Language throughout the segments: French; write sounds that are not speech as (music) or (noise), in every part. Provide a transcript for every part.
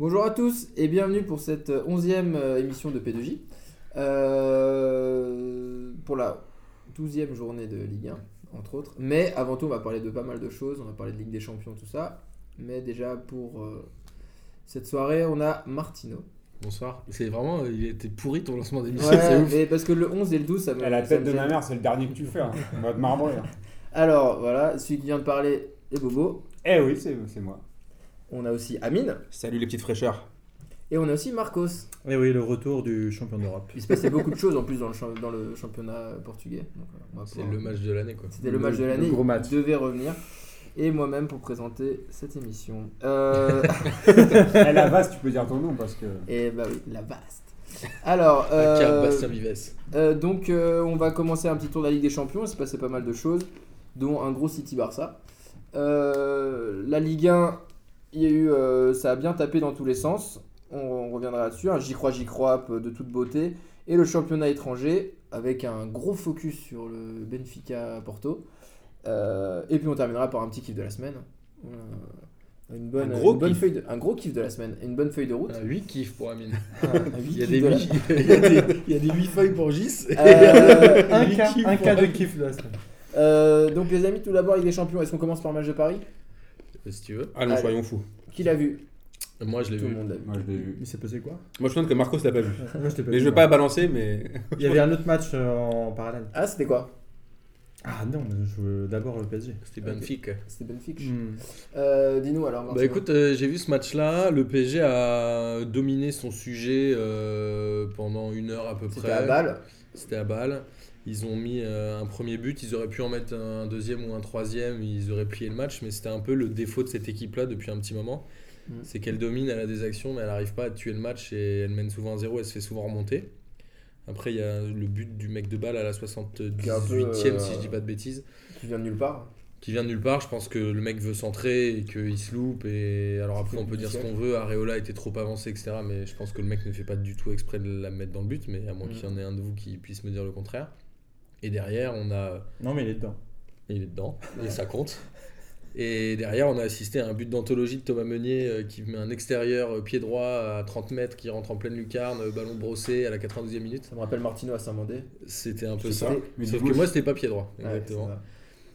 Bonjour à tous et bienvenue pour cette onzième euh, émission de P2J. Euh, pour la douzième journée de Ligue 1, entre autres. Mais avant tout, on va parler de pas mal de choses. On va parler de Ligue des Champions, tout ça. Mais déjà, pour euh, cette soirée, on a Martino. Bonsoir. C'est vraiment, il était pourri ton lancement d'émission. Ouais, c'est ouf. mais parce que le 11 et le 12, ça me. Et la tête me de ma mère, c'est le dernier que tu fais. Hein. On va te marbrer. Alors voilà, celui qui vient de parler est Bobo. Eh oui, c'est c'est moi. On a aussi Amine. Salut les petites fraîcheurs. Et on a aussi Marcos. Et oui, le retour du champion d'Europe. Il se passait beaucoup de choses en plus dans le, champ- dans le championnat portugais. Va C'est pouvoir- le match de l'année quoi. C'était le match de l'année, gros match. il devait revenir. Et moi-même pour présenter cette émission. Euh, (laughs) Eh, la (laughs) base, tu peux dire ton nom parce que. et bah oui, la vaste. Alors, La carte euh, euh, donc euh, on va commencer un petit tour de la Ligue des Champions. Il s'est passé pas mal de choses, dont un gros City Barça. Euh, la Ligue 1, il y a eu, euh, ça a bien tapé dans tous les sens. On, on reviendra là-dessus. Un j'y crois, j'y crois de toute beauté. Et le championnat étranger avec un gros focus sur le Benfica Porto. Euh, et puis on terminera par un petit kiff de la semaine. Euh, Une bonne, Un gros une bonne kiff. feuille de- un gros kiff de la semaine, et une bonne feuille de route. 8 kiffs pour Amine. Un- un huit Il y a des de la- 8 (laughs) il y a des- il y a des huit feuilles pour Gis. Euh, (laughs) un cas, kiffs un pour cas de kiff de la semaine. Euh, donc les amis, tout d'abord avec les champions, est-ce qu'on commence par le match de Paris? Si tu veux. Allons, Allez. soyons fous. Qui l'a vu Moi je l'ai Tout le vu. monde l'a vu. Moi, je l'ai vu. Il s'est passé quoi Moi je pense que Marcos l'a pas vu. (laughs) Moi, je t'ai pas Mais vu, je veux moi. pas balancer, mais. (laughs) Il y avait un autre match euh, en parallèle. Ah, c'était quoi Ah non, mais je veux d'abord le PSG. C'était Benfica. C'était Benfica. Hmm. Euh, Dis-nous alors. Bah écoute, euh, j'ai vu ce match-là. Le PSG a dominé son sujet euh, pendant une heure à peu c'était près. à balle. C'était à balle. Ils ont mis euh, un premier but, ils auraient pu en mettre un deuxième ou un troisième, ils auraient plié le match, mais c'était un peu le défaut de cette équipe-là depuis un petit moment. Mm. C'est qu'elle domine, elle a des actions, mais elle n'arrive pas à tuer le match et elle mène souvent 0 elle se fait souvent remonter. Après, il y a le but du mec de balle à la 78e, Qui est un peu, euh, si je dis pas de bêtises, Qui vient de nulle part. qui vient de nulle part. Je pense que le mec veut centrer et qu'il se loupe. Et alors après, on peut dire ce qu'on veut. Areola était trop avancé, etc. Mais je pense que le mec ne fait pas du tout exprès de la mettre dans le but, mais à moins Mm. qu'il y en ait un de vous qui puisse me dire le contraire. Et derrière, on a Non, mais il est dedans. il est dedans, et ça compte. Et derrière, on a assisté à un but d'anthologie de Thomas Meunier euh, qui met un extérieur euh, pied droit à 30 mètres qui rentre en pleine lucarne, euh, ballon brossé à la 92e minute. Ça me rappelle Martino à Saint-Mandé. C'était un peu ça. Sauf que moi, c'était pas pied droit. Exactement.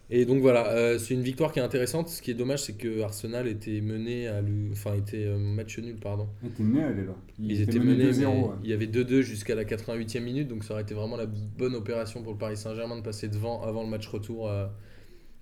Et donc voilà, euh, c'est une victoire qui est intéressante. Ce qui est dommage, c'est que Arsenal était mené à. le- Enfin, était euh, match nul, pardon. Il était mené, elle est là. Ils, étaient menés, mais 2-0. ouais. il y avait 2-2 jusqu'à la 88e minute, donc ça aurait été vraiment la bonne opération pour le Paris Saint-Germain de passer devant avant le match retour à,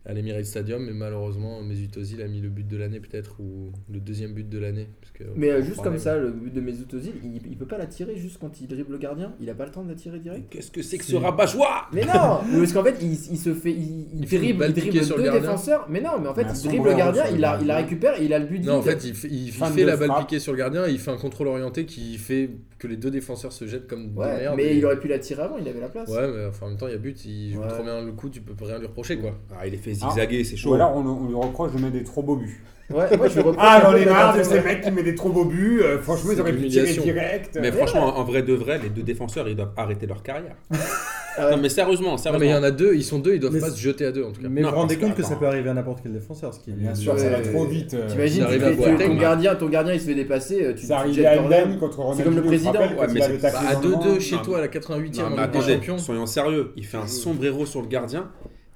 à l'Emirates Stadium. Mais malheureusement, Mesut Ozil a mis le but de l'année peut-être, ou le deuxième but de l'année. parce que Mais euh, juste comme ça, le but de Mesut Ozil, il, il peut pas la tirer juste quand il dribble le gardien? Il a pas le temps de la tirer direct? Qu'est-ce que c'est que ce rabat-joie? Mais non (laughs) Mais Parce qu'en fait, il, il se fait. Il, dribble, dribble deux gardien. défenseurs. Mais non, mais en fait, Mais un il dribble le gardien, il la, gardien. il la récupère et il a le but Non, en vide. fait, il fait, il Fan fait de la balle frappe. piquée sur le gardien, il fait un contrôle orienté qui fait que les deux défenseurs se jettent comme Ouais, des merdes. mais et- il aurait pu la tirer avant, il avait la place. Ouais, mais enfin, en même temps, il y a but, il joue trop bien le coup, tu peux rien lui reprocher quoi. Ah, il est fait zigzaguer, c'est Ou chaud. alors, on, on lui reproche de mettre des trop beaux buts. Ouais, moi je reproche Ah, j'en ai marre de ces mecs qui mettent des trop beaux buts. Euh, franchement, C'est ils auraient pu tirer direct. Mais franchement, en vrai de vrai, les deux défenseurs, ils doivent arrêter leur carrière. (laughs) Ah. Non, mais sérieusement, Non, sérieusement. mais il y en a deux, ils sont deux, ils doivent Mais pas c'est- se jeter à deux en tout cas. Mais Non, vous vous rendez que, compte que ça peut arriver à n'importe quel défenseur. Ce qui est Bien sûr, ça va trop vite. euh. T'imagines, tu fais- tu- ton bah. gardien, ton gardien il se fait dépasser, euh, tu, Ça tu arrive jettes contre Ronaldinho. comme le président. Ouais, mais c'est Bah, à dans le 2-2 vent. chez Non, toi à la 88e Non, en Champions. soyons sérieux. Il fait un sombrero sur le gardien,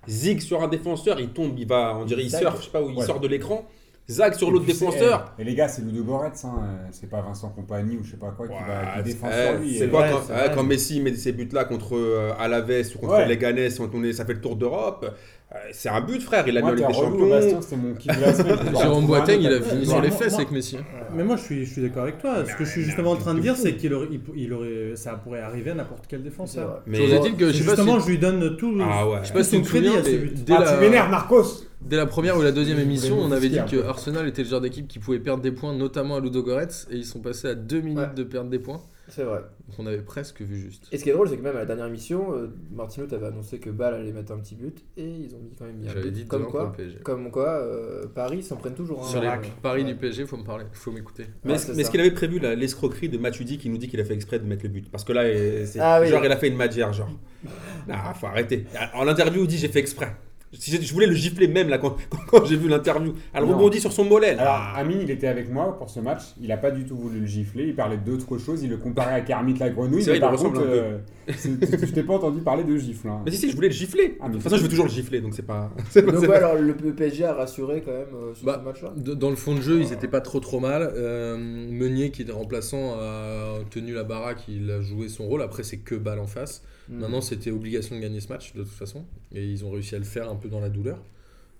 zig sur un défenseur, il tombe, il va, on dirait, il surfe, je sais pas où, il Ouais. sort de l'écran, zag sur l'autre défenseur. eh, Et les gars, c'est Ludo Goretz, hein, euh, c'est pas Vincent Compagnie ou je sais pas quoi qui va Ouais, qui défend eh, sur lui. C'est Et- quoi quand, c'est eh, vrai. quand Messi met ses buts là contre euh, Alaves ou contre Ouais. Leganés, on- on est- ça fait le tour d'Europe. euh, C'est un but, frère. Il a mis en Ligue des Champions. c'était mon kiff de la semaine. (laughs) Jérôme Boateng, il a fini sur les fesses avec Messi. Mais moi, je suis, je suis d'accord avec toi. Ce que je suis justement en train de dire, c'est qu'il aurait, il, il aurait, ça pourrait arriver à n'importe quel défenseur. Mais- est-il que je Justement, je lui donne tout. Ah ouais. je sais pas si tu crédit souviens, à ce mais but. dès Ah, tu m'énerves, Marcos dès la première ou la deuxième émission, voulez on avait dit que. Arsenal était le genre d'équipe qui pouvait perdre des points, notamment à Ludo Goretz, et ils sont passés à deux minutes Ouais. de perdre des points. C'est vrai. Donc on avait presque vu juste. Et ce qui est drôle, c'est que même à la dernière émission, euh, Martino t'avait annoncé que Bâle allait mettre un petit but et ils ont mis quand même un J'avais but. dit comme quoi, pour le PSG. comme quoi euh, Paris s'en prennent toujours. hein. Sur les paris Ouais. du PSG, faut me parler, faut m'écouter. Mais Ouais, mais ça. qu'il avait prévu la- l'escroquerie de Matuidi qui nous dit qu'il a fait exprès de mettre le but Parce que là, euh, c'est- Ah oui. genre, il a fait une magière, genre. (laughs) Ah, faut arrêter. En interview, il dit j'ai fait exprès. Je voulais le gifler même là (laughs) quand, j'ai vu l'interview. Elle Non. rebondit sur son mollet. là. Alors, Amine, il était avec moi pour ce match. Il n'a pas du tout voulu le gifler. Il parlait d'autre chose. Il le comparait à Kermit la grenouille. C'est vrai, mais il par ressemble contre, euh, je t'ai pas entendu parler de gifle. hein. Mais si, si, je voulais le gifler. Ah, mais de toute façon, je veux toujours le gifler, donc c'est pas. (laughs) Donc, ouais, alors le PSG a rassuré quand même euh, sur Bah, ce match-là. Dans le fond de jeu, ils étaient pas trop trop mal. Euh, Meunier, qui était remplaçant, a tenu la baraque, il a joué son rôle. Après, c'est que balle en face. Mm. Maintenant, c'était obligation de gagner ce match, de toute façon. Et ils ont réussi à le faire un peu dans la douleur.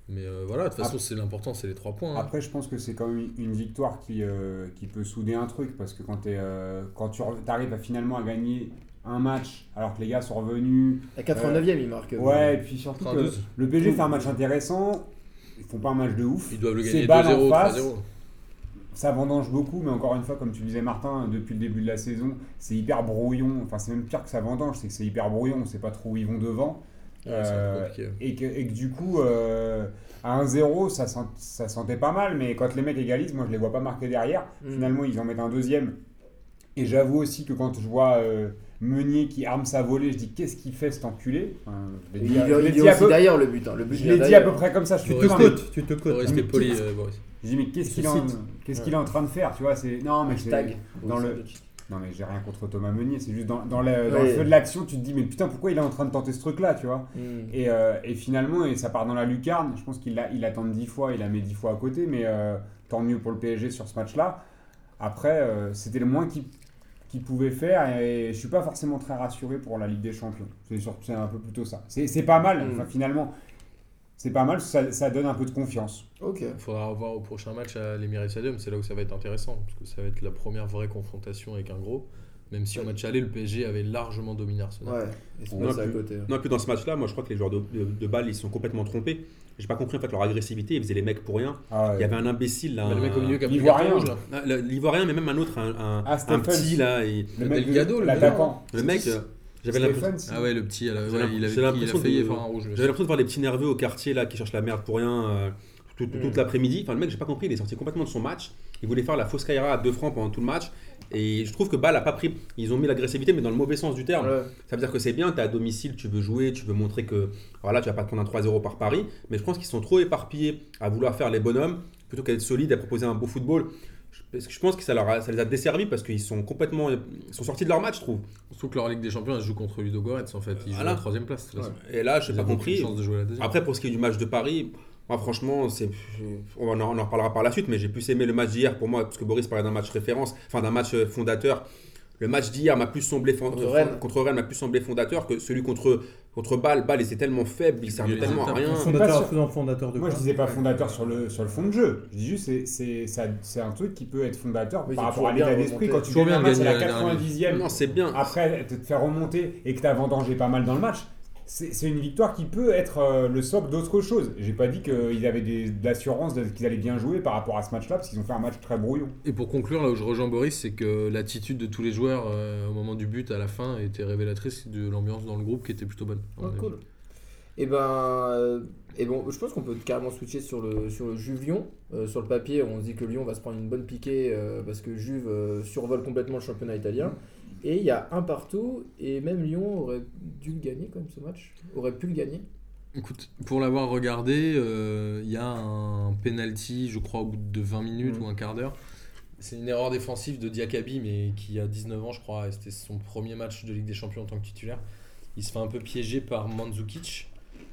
Mais euh, voilà, de toute façon, c'est l'important, c'est les trois points. hein. Après, je pense que c'est quand même une victoire qui, euh, qui peut souder un truc parce que quand, t'es, euh, quand tu arrives à finalement à gagner un match alors que les gars sont revenus. La 89e, il marque. euh, Ouais, et puis surtout que 92. le PSG fait un match intéressant. Ils font pas un match de ouf. Ils doivent le gagner balle en 2-0, face. 3-0. Ça vendange beaucoup, mais encore une fois, comme tu disais Martin, depuis le début de la saison, c'est hyper brouillon. Enfin, c'est même pire que ça vendange, c'est que c'est hyper brouillon. On sait pas trop où ils vont devant. Ouais, Euh, et, que, et que du coup, euh, à 1-0, ça, sent- ça sentait pas mal, mais quand les mecs égalisent, moi je les vois pas marquer derrière. Mm. Finalement, ils en mettent un deuxième. Et j'avoue aussi que quand je vois euh, Meunier qui arme sa volée, je dis qu'est-ce qu'il fait cet enculé? Enfin, je l'ai Il, il l'ai est dit à aussi peu- derrière le but. hein. Le but je l'ai dit à peu près comme ça. Je suis Faut Tu te tu rester poli, euh, Boris. Je dis mais qu'est-ce qu'il est, en- Suscite. qu'est-ce qu'il est en train de faire Tu vois, c'est non mais c'est Hashtag. dans le non mais j'ai rien contre Thomas Meunier, c'est juste dans, dans le, dans le Ouais. feu de l'action, tu te dis mais putain pourquoi il est en train de tenter ce truc là, tu vois Mm. et, euh, et finalement, et ça part dans la lucarne. Je pense qu'il l'a- il attend dix fois, il la met dix fois à côté, mais euh, tant mieux pour le PSG sur ce match-là. Après, euh, c'était le moins qu'il qu'il pouvait faire et je suis pas forcément très rassuré pour la Ligue des Champions. C'est un peu plutôt ça. C'est c'est pas mal, Mm. enfin, finalement. C'est pas mal, ça, ça donne un peu de confiance. Ok. Il faudra voir au prochain match à l'Emirates Stadium, c'est là où ça va être intéressant, parce que ça va être la première vraie confrontation avec un gros. Même si au match aller, le PSG avait largement dominé Arsenal. Ouais. On a à pu- côté. hein. Non, et puis dans ce match-là, moi je crois que les joueurs de, de, de balle ils sont complètement trompés. J'ai pas compris en fait leur agressivité, ils faisaient les mecs pour rien. Ah, Il y avait un imbécile là. Bah, le mec au un- milieu qui a pris le L'Ivoirien. le- mais même un autre, un, un, Ah, un petit là. Et, le mec, de- Delgado, le l'attaquant. le mec, euh, j'avais l'impression. Ah ouais, le petit, elle ouais, l'impression- il, avait, j'ai il a l'impression failli de- faire un rouge. lui. J'avais l'impression de voir des petits nerveux au quartier là qui cherchent la merde pour rien euh, tout- tout- toute Mm. l'après-midi. Enfin, le mec, j'ai pas compris, il est sorti complètement de son match. Il voulait faire la fausse Kaira à 2 francs pendant tout le match. Et je trouve que Ball a pas pris. Ils ont mis l'agressivité, mais dans le mauvais sens du terme. Ouais. Ça veut dire que c'est bien, tu es à domicile, tu veux jouer, tu veux montrer que voilà, tu vas pas te prendre un 3-0 par Paris. Mais je pense qu'ils sont trop éparpillés à vouloir faire les bonhommes plutôt qu'à être solides, à proposer un beau football. Je- Parce que je pense que ça, leur a- ça les a desservis parce qu'ils sont complètement. Ils sont sortis de leur match, je trouve. Surtout que leur Ligue des Champions, elle se joue contre Ludo Goretz en fait. Ils Voilà. la troisième place. Et là, je n'ai pas compris. de jouer la. Après, pour ce qui est du match de Paris, moi, franchement, c'est, on, en, on en reparlera par la suite, mais j'ai plus aimé le match d'hier pour moi, parce que Boris parlait d'un match référence, enfin d'un match euh, fondateur. Le match d'hier m'a plus semblé Contre Rennes. contre Rennes m'a plus semblé fondateur que celui contre contre Bâle. Bâle était tellement faible, il servait Il tellement à rien. pas Fondateur, faisant fondateur de Moi, je disais pas fondateur sur le, sur le fond de jeu. Je dis juste, c'est- c'est ça- c'est un truc qui peut être fondateur Oui, par rapport à l'état d'esprit. Quand tu gagnes un bien match de à la gagner la dernière 90e, Non, c'est bien. après te faire remonter et que tu as vendangé pas mal dans le match, c'est une victoire qui peut être euh, le socle d'autre chose. J'ai pas dit qu'ils avaient des- de l'assurance qu'ils allaient bien jouer par rapport à ce match-là, parce qu'ils ont fait un match très brouillon. Et pour conclure, là où je rejoins Boris, c'est que l'attitude de tous les joueurs euh, au moment du but à la fin était révélatrice de l'ambiance dans le groupe qui était plutôt bonne. Ah, cool. Et ben, euh, et bon, je pense qu'on peut carrément switcher sur le, sur le Juve Lyon. Euh, sur le papier, on se dit que Lyon va se prendre une bonne piquée euh, parce que Juve euh, survole complètement le championnat italien. Et il y a un partout, et même Lyon aurait dû le gagner quand même ce match. Aurait pu le gagner. Écoute, pour l'avoir regardé, euh, il y a un penalty, je crois, au bout de 20 minutes Mm. ou un quart d'heure. C'est une erreur défensive de Diakabi, mais qui a 19 ans, je crois, et c'était son premier match de Ligue des Champions en tant que titulaire. Il se fait un peu piéger par Mandzukic,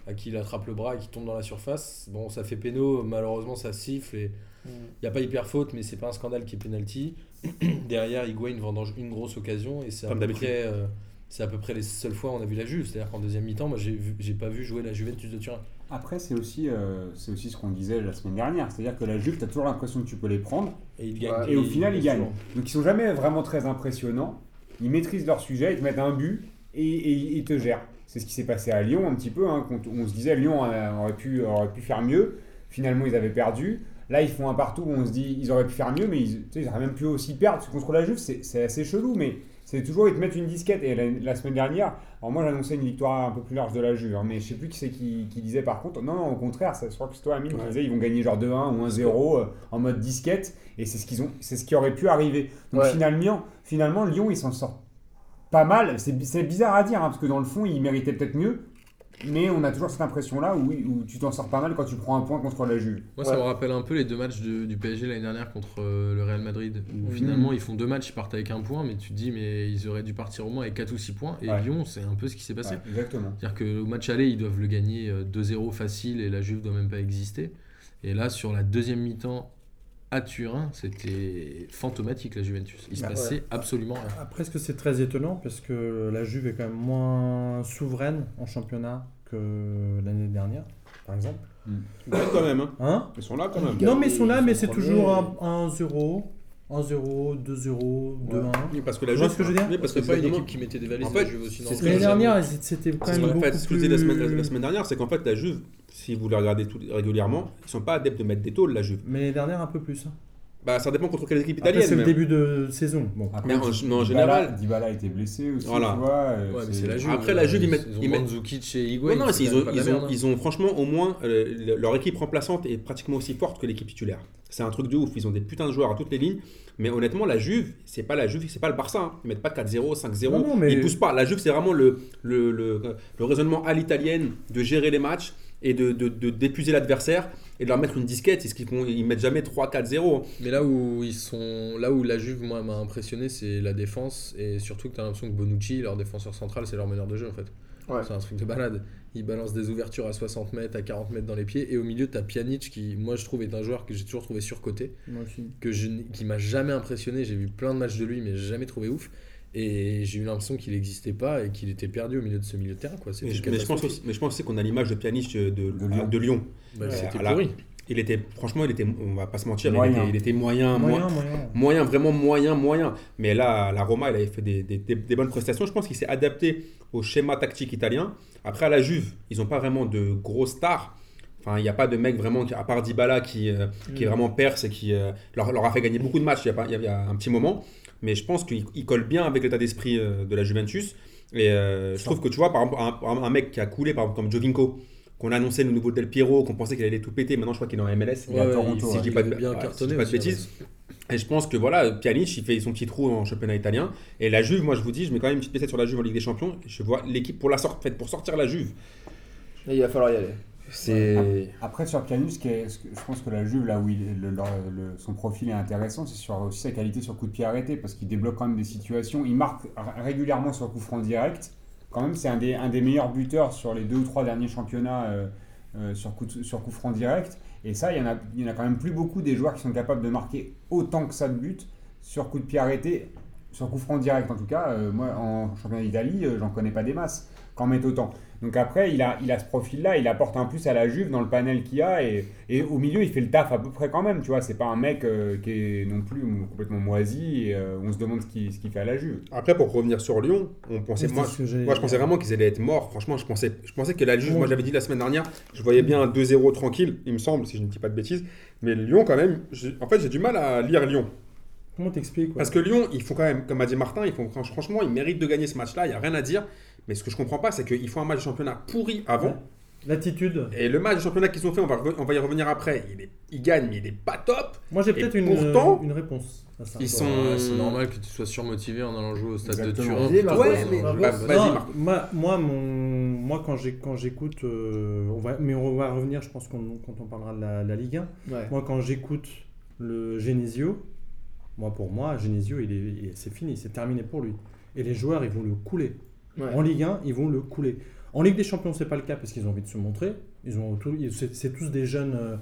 à qui il attrape le bras et qui tombe dans la surface. Bon, ça fait péno, malheureusement ça siffle et il n'y a pas hyper faute, mais c'est pas un scandale qui est penalty. (clears throat) Derrière, Higuain vendange une grosse occasion et c'est à, euh, c'est à peu près les seules fois où on a vu la Juve. C'est-à-dire qu'en deuxième mi-temps, moi j'ai j'ai pas vu jouer la Juventus de Turin. Après, c'est aussi, euh, c'est aussi ce qu'on disait la semaine dernière. C'est-à-dire que la Juve, tu as toujours l'impression que tu peux les prendre. Et au final, ils gagnent. Donc ils sont jamais vraiment très impressionnants. Ils maîtrisent leur sujet, ils te mettent un but et, et ils te gèrent. C'est ce qui s'est passé à Lyon un petit peu. hein, quand on se disait Lyon euh, aurait pu, aurait pu faire mieux. Finalement, ils avaient perdu. Là, ils font un partout où on se dit ils auraient pu faire mieux, mais ils, auraient même pu aussi perdre. Parce que contre la Juve, c'est assez chelou, mais c'est toujours ils te mettent une disquette. Et la, la semaine dernière, alors moi j'annonçais une victoire un peu plus large de la Juve, hein, mais je sais plus qui c'est qui, qui disait par contre. Non, non, au contraire, ça, je crois que c'est toi, Amine, qui disait ils vont gagner genre 2-1 ou 1-0 euh, en mode disquette. Et c'est ce qu'ils ont, c'est ce qui aurait pu arriver. Donc Ouais. finalement, finalement, Lyon, ils s'en sortent pas mal. C'est c'est bizarre à dire, hein, parce que dans le fond, ils méritaient peut-être mieux. Mais on a toujours cette impression-là où, où tu t'en sors pas mal quand tu prends un point contre la Juve. Moi, ça me rappelle un peu les deux matchs de- du PSG l'année dernière contre euh, le Real Madrid, où Mhm. finalement ils font deux matchs, ils partent avec un point, mais tu te dis, mais ils auraient dû partir au moins avec 4 ou 6 points. Et Ouais. Lyon, c'est un peu ce qui s'est passé. Ouais, exactement. C'est-à-dire qu'au match aller, ils doivent le gagner euh, 2-0 facile et la Juve doit même pas exister. Et là, sur la deuxième mi-temps à Turin, c'était fantomatique la Juventus. Il se Bah, passait absolument rien. Après, est-ce que c'est très étonnant? Parce que la Juve est quand même moins souveraine en championnat que l'année dernière, par exemple Ouais, quand même. hein. Hein? Ils sont là quand même. Non, mais ils sont là, ils mais c'est toujours un 1-0, 1-0, 2-0, 2-1. Oui, parce que la Juve. ce que je veux dire? Oui, parce que C'est pas une équipe qui mettait des valises En de la fait, Juve aussi. c'est non? Ce que L'année dernière, c'était quand même ce beaucoup fait, ce disais la semaine, la plus- semaine dernière, c'est qu'en fait, la Juve, si vous la regardez tout, régulièrement, ils sont pas adeptes de mettre des tôles, la Juve. Mais l'année dernière, un peu plus. hein. Bah, ça dépend contre quelle équipe Après, italienne. c'est le début de saison. Bon. Après, Mais en- général- Dybala a été blessé aussi, Voilà. tu vois. euh, Ouais, mais c'est la Juve. Après, la Juve, ils mettent- Ils ils mettent- et Non, Higuain. non, c'est ils ont, ils, la ont, hein. ils ont franchement au moins euh, le- leur équipe remplaçante est pratiquement aussi forte que l'équipe titulaire. C'est un truc de ouf. Ils ont des putains de joueurs à toutes les lignes. Mais honnêtement, la Juve, c'est pas la Juve, c'est pas le Barça. hein. Ils mettent pas 4-0, 5-0. Non, non, mais- Ils poussent pas. La Juve, c'est vraiment le, le, le, le raisonnement à l'italienne de gérer les matchs et de, de, de- d'épuiser l'adversaire et de leur mettre une disquette. C'est ce qu'ils font. Ils mettent jamais 3-4-0. Mais là où ils sont, là où la Juve moi m'a impressionné, c'est la défense et surtout que tu as l'impression que Bonucci, leur défenseur central, c'est leur meneur de jeu en fait. Ouais. C'est un truc de balade. Il balance des ouvertures à 60 mètres, à 40 mètres dans les pieds et au milieu tu as Pjanic qui, moi je trouve, est un joueur que j'ai toujours trouvé surcoté, Moi aussi. que je, qui m'a jamais impressionné. J'ai vu plein de matchs de lui, mais j'ai jamais trouvé ouf. Et j'ai eu l'impression qu'il n'existait pas et qu'il était perdu au milieu de ce milieu de terrain. Quoi. Mais, je- mais je pense aussi, mais je pense aussi qu'on a l'image de Pjanic de, de, Lyon. de Lyon. Bah, Ouais, c'était pourri. Il était, franchement, il était, on va pas se mentir, il était, il était moyen, Moyen, moyen, moyen. moyen, vraiment moyen, moyen. Mais là, la Roma, il avait fait des, des- des- des bonnes prestations. Je pense qu'il s'est adapté au schéma tactique italien. Après, à la Juve, ils n'ont pas vraiment de gros stars. Enfin, il n'y a pas de mec vraiment, à part Dybala, qui, euh, qui est vraiment perse et qui euh, leur, leur a fait gagner beaucoup de matchs il y a, pas- il y a- il y a un petit moment. Mais je pense qu'il il colle bien avec l'état d'esprit euh, de la Juventus. Et euh, je trouve que tu vois, par exemple, un, un mec qui a coulé, par exemple, comme Jovinko, qu'on a annoncé le nouveau Del Piero, qu'on pensait qu'il allait tout péter, maintenant je crois qu'il est en MLS. Il est à Ouais, Toronto, il- si je dis pas de bien ouais, cartonné. pas de aussi, bêtises. hein. Et je pense que voilà, Pjanic, il fait son petit trou en championnat italien. Et la Juve, moi je vous dis, je mets quand même une petite pièce sur la Juve en Ligue des Champions. Je vois l'équipe pour la sorte, faite pour sortir la Juve. Et il va falloir y aller. Après, sur que- je pense que la Juve, là où son profil est intéressant, c'est aussi sa qualité sur coup de pied arrêté, parce qu'il débloque quand même des situations. Il marque régulièrement sur coup franc direct. Quand même, c'est un des, meilleurs buteurs sur les deux ou trois derniers championnats euh, euh, sur, coup sur coup franc direct. Et ça, il y, en a, en a quand même plus beaucoup des joueurs qui sont capables de marquer autant que ça de buts sur coup de pied arrêté, sur coup franc direct en tout cas. Euh, moi, en championnat d'Italie, j'en connais pas des masses qu'en mettent autant. Donc après, il a, il a ce profil-là, il apporte un plus à la Juve dans le panel qu'il a, et, et au milieu, il fait le taf à peu près quand même, tu vois. C'est pas un mec euh, qui est non plus complètement moisi, et euh, on se demande ce qu'il ce qu'il fait à la Juve. Après, pour revenir sur Lyon, on pensait. Moi, moi je pensais vraiment qu'ils allaient être morts. Franchement, je pensais, je pensais que la Juve, moi j'avais dit la semaine dernière, je voyais bien un 2-0 tranquille, il me semble, si je ne dis pas de bêtises. Mais Lyon, quand même, en fait, j'ai du mal à lire Lyon. Comment t'expliques Parce que Lyon, ils font quand même, comme a dit Martin, ils font, franchement, ils méritent de gagner ce match-là, il n'y a rien à dire. Mais ce que je comprends pas, c'est qu'ils font un match de championnat pourri avant. L'attitude. Et le match de championnat qu'ils ont fait, on va, reven- on va y revenir après, il, est, il gagne, mais il est pas top. Moi, j'ai peut-être une, pourtant, une réponse à ça. ils sont- Ouais, c'est normal que tu sois surmotivé en allant jouer au stade Exactement. de Turin. Ouais, mais- bah, vas-y, Non, Marc. moi, moi, mon, moi, quand j'ai- quand j'écoute, euh, on va, mais on va revenir, je pense, qu'on- quand on parlera de la, la Ligue 1. Ouais. Moi, quand j'écoute le Genesio, moi, pour moi, Genesio, il est, il est- c'est fini, c'est terminé pour lui. Et les joueurs, ils vont le couler. Ouais. En Ligue 1, ils vont le couler. En Ligue des Champions, c'est pas le cas parce qu'ils ont envie de se montrer. Ils ont tout- ils- c'est c'est tous des jeunes, euh,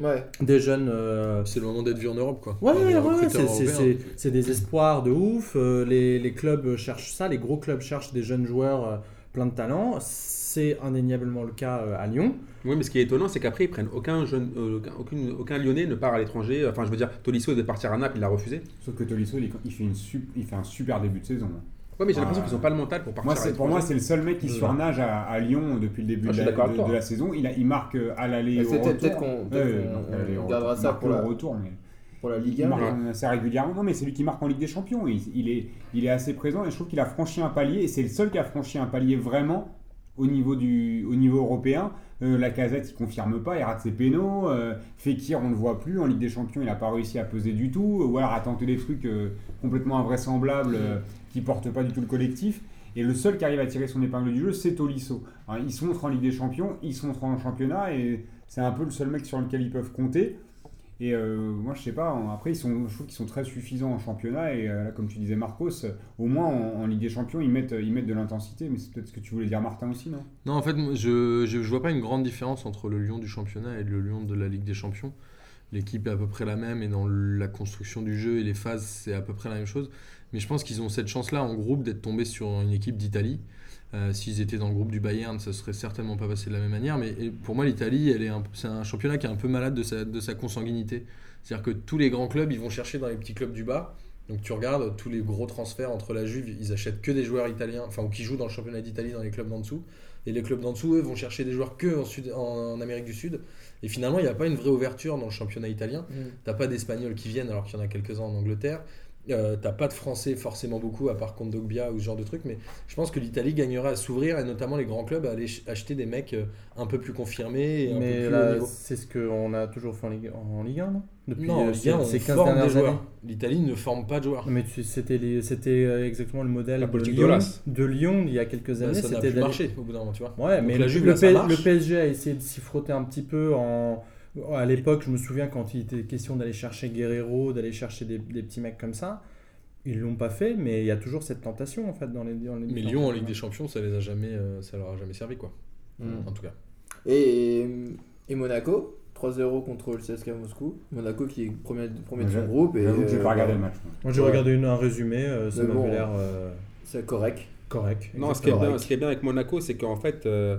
Ouais. des jeunes. euh, C'est le moment d'être vu en Europe, quoi. Ouais, ouais, ouais, c'est- c'est- européens. c'est c'est des espoirs de ouf. euh, les, les clubs cherchent ça, les gros clubs cherchent des jeunes joueurs euh, plein de talent. C'est indéniablement le cas euh, à Lyon. Oui, mais ce qui est étonnant, c'est qu'après, ils prennent aucun jeune, euh, aucun, aucune- aucun Lyonnais ne part à l'étranger. Enfin, je veux dire, Tolisso devait partir à Naples, il l'a refusé. Sauf que Tolisso, il, il fait, une sup- il fait un super début de saison. Ouais, mais j'ai l'impression Ah. qu'ils n'ont pas le mental pour partir Moi, c'est, pour moi, c'est le seul mec qui surnage à, à Lyon depuis le début Ah, de, la, de- de saison. Il, a, il marque euh, à l'aller au peut-être- retour. peut-être qu'on- retour. gardera Il ça marque pour le retour. Mais... Pour la Ligue Il 1. marque mais- assez régulièrement. Non, mais c'est lui qui marque en Ligue des Champions. Il, il est, il est assez présent et je trouve qu'il a franchi un palier. Et c'est le seul qui a franchi un palier vraiment au niveau, du, au niveau européen. Euh, la casette, il confirme pas. Il rate ses pénaux. Euh, Fekir, on ne le voit plus. En Ligue des Champions, il n'a pas réussi à peser du tout. Ou alors à tenter des trucs euh, complètement invraisemblables euh, qui portent pas du tout le collectif. Et le seul qui arrive à tirer son épingle du jeu, c'est Tolisso. Hein, il se en Ligue des Champions, il se en championnat, et c'est un peu le seul mec sur lequel ils peuvent compter. Et euh, moi, je sais pas, en- après, ils sont, je trouve qu'ils sont très suffisants en championnat. Et euh, là, comme tu disais, Marcos, au moins en, Ligue des Champions, ils mettent, ils mettent de l'intensité. Mais c'est peut-être ce que tu voulais dire, Martin, aussi, non? Non, en fait, je, je, je vois pas une grande différence entre le Lyon du championnat et le Lyon de la Ligue des Champions. L'équipe est à peu près la même et dans la construction du jeu et les phases, c'est à peu près la même chose. Mais je pense qu'ils ont cette chance-là en groupe d'être tombés sur une équipe d'Italie. Euh, S'ils étaient dans le groupe du Bayern, ça serait certainement pas passé de la même manière. Mais pour moi, l'Italie, un- c'est un championnat qui est un peu malade de sa, de sa consanguinité. C'est-à-dire que tous les grands clubs, ils vont chercher dans les petits clubs du bas. Donc tu regardes tous les gros transferts entre la Juve, ils achètent que des joueurs italiens, enfin ou qui jouent dans le championnat d'Italie dans les clubs d'en dessous. Et les clubs d'en dessous, eux, vont chercher des joueurs que en, Sud- en, en Amérique du Sud. Et finalement, il n'y a pas une vraie ouverture dans le championnat italien. Mm. T'as pas d'Espagnols qui viennent alors qu'il y en a quelques-uns en Angleterre. Euh, T'as pas de Français forcément beaucoup, à part Kondogbia ou ce genre de trucs. Mais je pense que l'Italie gagnerait à s'ouvrir et notamment les grands clubs à aller ch- acheter des mecs euh, un peu plus confirmés et un peu Mais c'est ce qu'on a toujours fait en Ligue, en Ligue 1, non? Depuis non, en euh, Ligue ces, 1, on ces 15 forme des dernières joueurs. années. L'Italie ne forme pas de joueurs. Mais tu- c'était les- c'était exactement le modèle de Lyon, de Lyon il y a quelques Là, années. ça n'a C'était plus d'aller- marché au bout d'un moment, tu vois. Ouais, Donc mais la le, Juve, le là, ça le PSG a essayé de s'y frotter un petit peu en. À l'époque, je me souviens quand il était question d'aller chercher Guerrero, d'aller chercher des, des petits mecs comme ça. Ils l'ont pas fait, mais il y a toujours cette tentation en fait dans les. Dans les Mais Lyon en. Ligue des Champions, ça les a jamais, euh, ça leur a jamais servi quoi. Mm. En tout cas. Et, et Monaco, 3-0 contre le CSKA Moscou. Monaco qui est premier, premier de son groupe. Et, j'ai euh, pas regardé le match. moi. J'ai Ouais. regardé une- un résumé, euh, ça m'avait bon, l'air euh, C'est correct. correct. Non, ce qui, est bien, ce qui est bien avec Monaco, c'est qu'en fait, euh,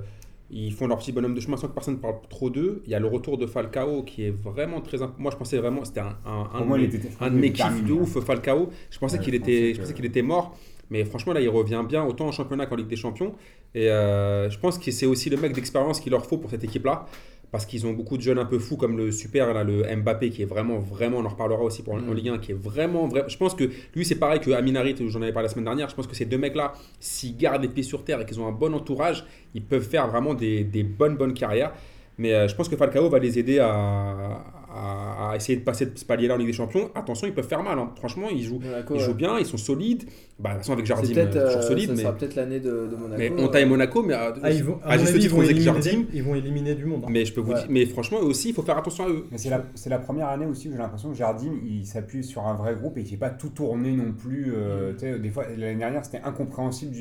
ils font leur petit bonhomme de chemin sans que personne ne parle trop d'eux. Il y a le retour de Falcao qui est vraiment très. imp- Moi, je pensais vraiment. C'était un, un, un moi, de il mes- était un de mes kiffs terminé. de ouf, Falcao. Je pensais Ouais, qu'il je était, pensais je que- pensais qu'il était mort. Mais franchement, là, il revient bien, autant en championnat qu'en Ligue des Champions. Et euh, je pense que c'est aussi le mec d'expérience qu'il leur faut pour cette équipe-là. Parce qu'ils ont beaucoup de jeunes un peu fous comme le super, là, le Mbappé, qui est vraiment, vraiment, on en reparlera aussi pour en- en Mm. Ligue 1, qui est vraiment, vrai. Je pense que lui, c'est pareil que Aminarit, j'en avais parlé la semaine dernière. Je pense que ces deux mecs-là, s'ils gardent les pieds sur terre et qu'ils ont un bon entourage, ils peuvent faire vraiment des, des bonnes, bonnes carrières. Mais euh, je pense que Falcao va les aider à, à- à essayer de passer de ce palier-là en Ligue des Champions. Attention, ils peuvent faire mal. hein. Franchement, ils jouent, Monaco, ils ouais. jouent bien, ils sont solides. Bah, de toute façon, avec Jardim, peut-être, euh, toujours euh, solide. ça Mais, sera peut-être l'année de, de Monaco. mais on euh, taille Monaco, mais à, Ah, ils vont, à à juste avis, ils titre, vont, éliminer, Jardim. ils vont éliminer du monde. hein. Mais je peux vous Ouais. dire, mais franchement, eux aussi, il faut faire attention à eux. C'est la, première année aussi où j'ai l'impression que Jardim il s'appuie sur un vrai groupe et il fait pas tout tourner non plus. euh, tu sais, des fois, l'année dernière, c'était incompréhensible